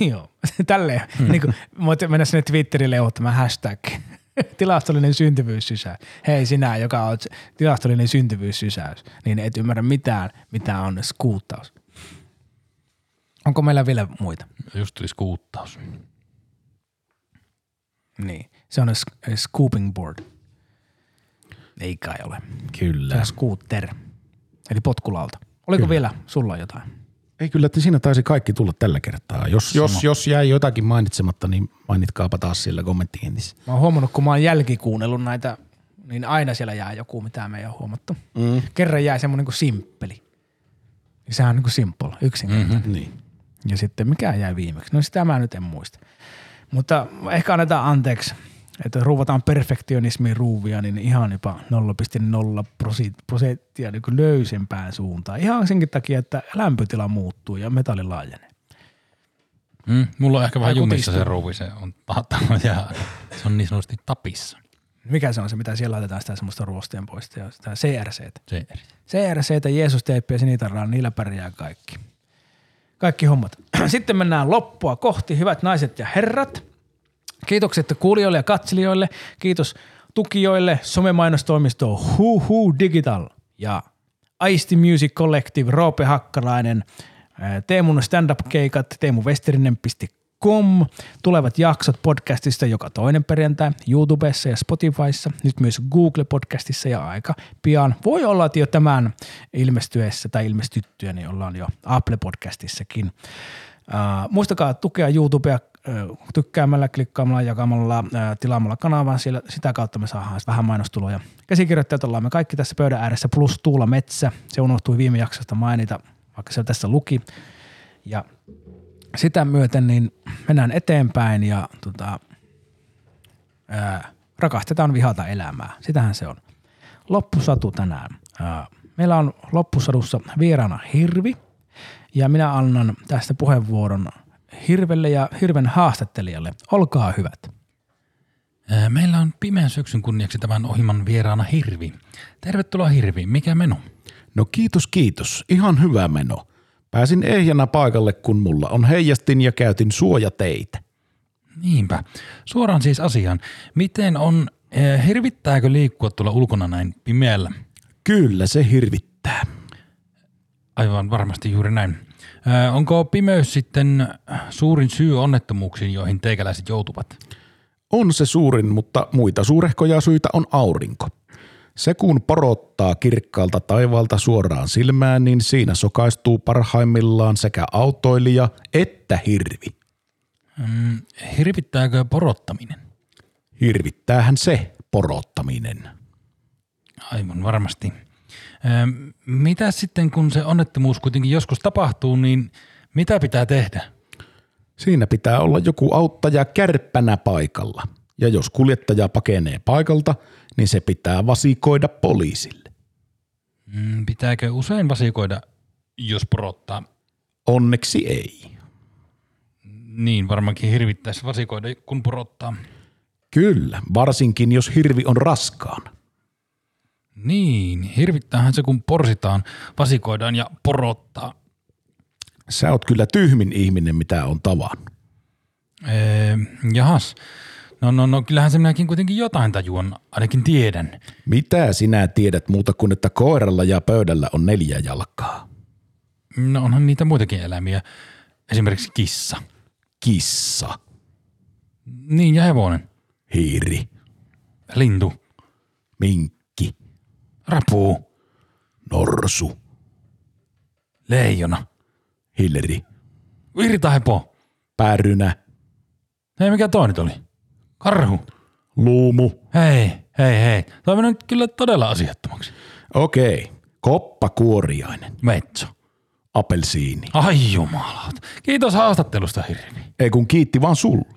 Joo, tälleen. niin kuin, voit mennä sinne Twitterille ja ottamaan hashtag. tilastollinen syntyvyyssysäys. Hei sinä, joka on tilastollinen syntyvyyssysäys, niin et ymmärrä mitään, mitä on skuuttaus. Onko meillä vielä muita? Just tuli skuuttaus. Niin, se on scooping board. Ei kai ole. Se Kyllä. on scooter, eli potkulauta. Oliko Kyllä. vielä sulla jotain? Ei kyllä, että siinä taisi kaikki tulla tällä kertaa. Jos, jos, jos jäi jotakin mainitsematta, niin mainitkaapa taas siellä kommenttikentissä. Mä oon huomannut, kun mä oon jälkikuunnellut näitä, niin aina siellä jää joku, mitä me ei ole huomattu. Mm. Kerran jäi semmoinen kuin simppeli. Sehän on niin kuin simple, yksinkertainen. Mm-hmm. Niin. Ja sitten mikä jäi viimeksi? No sitä mä nyt en muista. Mutta ehkä annetaan anteeksi, että ruuvataan perfektionismin ruuvia, niin ihan jopa 0,0 prosi- prosenttia niin löysempään suuntaan. Ihan senkin takia, että lämpötila muuttuu ja metalli laajenee. Mm. Mulla on ehkä vähän jumissa se ruuvi, se on ja se on niin sanotusti tapissa. Mikä se on se, mitä siellä laitetaan sitä semmoista ruostien poista ja sitä CRCtä? Se CRCtä, Jeesus teippiä, sinitarraa, niillä pärjää kaikki. Kaikki hommat. Sitten mennään loppua kohti, hyvät naiset ja herrat. Kiitokset kuulijoille ja katselijoille. Kiitos tukijoille, somemainostoimisto Huhu Digital ja Aisti Music Collective, Roope Hakkarainen, ää, Teemun stand-up-keikat, teemuvesterinen.com, tulevat jaksot podcastista joka toinen perjantai YouTubessa ja Spotifyssa, nyt myös Google-podcastissa ja aika pian. Voi olla, että jo tämän ilmestyessä tai ilmestyttyä, niin ollaan jo Apple-podcastissakin. Uh, muistakaa tukea YouTubea uh, tykkäämällä, klikkaamalla, jakamalla, uh, tilaamalla kanavan. Siellä, sitä kautta me saadaan vähän mainostuloja. Käsikirjoittajat ollaan me kaikki tässä pöydän ääressä plus Tuula Metsä. Se unohtui viime jaksosta mainita, vaikka se tässä luki. Ja sitä myöten niin mennään eteenpäin ja tota, ää, rakastetaan vihata elämää. Sitähän se on. Loppusatu tänään. Ää, meillä on loppusadussa vieraana Hirvi ja minä annan tästä puheenvuoron Hirvelle ja Hirven haastattelijalle. Olkaa hyvät. Meillä on pimeän syksyn kunniaksi tämän ohjelman vieraana Hirvi. Tervetuloa Hirvi, mikä meno? No kiitos, kiitos. Ihan hyvä meno. Pääsin ehjänä paikalle, kun mulla on heijastin ja käytin suojateitä. Niinpä. Suoraan siis asiaan. Miten on, ää, hirvittääkö liikkua tuolla ulkona näin pimeällä? Kyllä se hirvittää. Aivan varmasti juuri näin. Ää, Onko pimeys sitten suurin syy onnettomuuksiin, joihin teikäläiset joutuvat? On se suurin, mutta muita suurehkoja syitä on aurinko. Se kun porottaa kirkkaalta taivaalta suoraan silmään, niin siinä sokaistuu parhaimmillaan sekä autoilija että hirvi. Mm, hirvittääkö porottaminen? Hirvittäähän se porottaminen. Aivan varmasti. Ö, mitä sitten, kun se onnettomuus kuitenkin joskus tapahtuu, niin mitä pitää tehdä? Siinä pitää olla joku auttaja kärppänä paikalla. Ja jos kuljettaja pakenee paikalta, niin se pitää vasikoida poliisille. Mm, pitääkö usein vasikoida, jos porottaa? Onneksi ei. Niin, varmaankin hirvittäisi vasikoida, kun porottaa. Kyllä, varsinkin jos hirvi on raskaan. Niin, hirvittäähän se, kun porsitaan, vasikoidaan ja porottaa. Sä oot kyllä tyhmin ihminen, mitä on tavannut. Ee, jahas. No, no, no, kyllähän se minäkin kuitenkin jotain tajuan, ainakin tiedän. Mitä sinä tiedät muuta kuin, että koiralla ja pöydällä on neljä jalkaa? No onhan niitä muitakin eläimiä, esimerkiksi kissa. Kissa, Niin, ja hevonen, hiiri, lintu, minkki, rapuu, norsu, leijona, hilleri, virtahepo. pärynä, Hei, mikä toi nyt oli? Karhu. luumu. Hei, hei, hei. Toi meni nyt kyllä todella asiattomaksi. Okei, koppakuoriainen, Metso. apelsiini. Ai jumalat. Kiitos haastattelusta, Hirvi. Ei kun kiitti vaan sulle.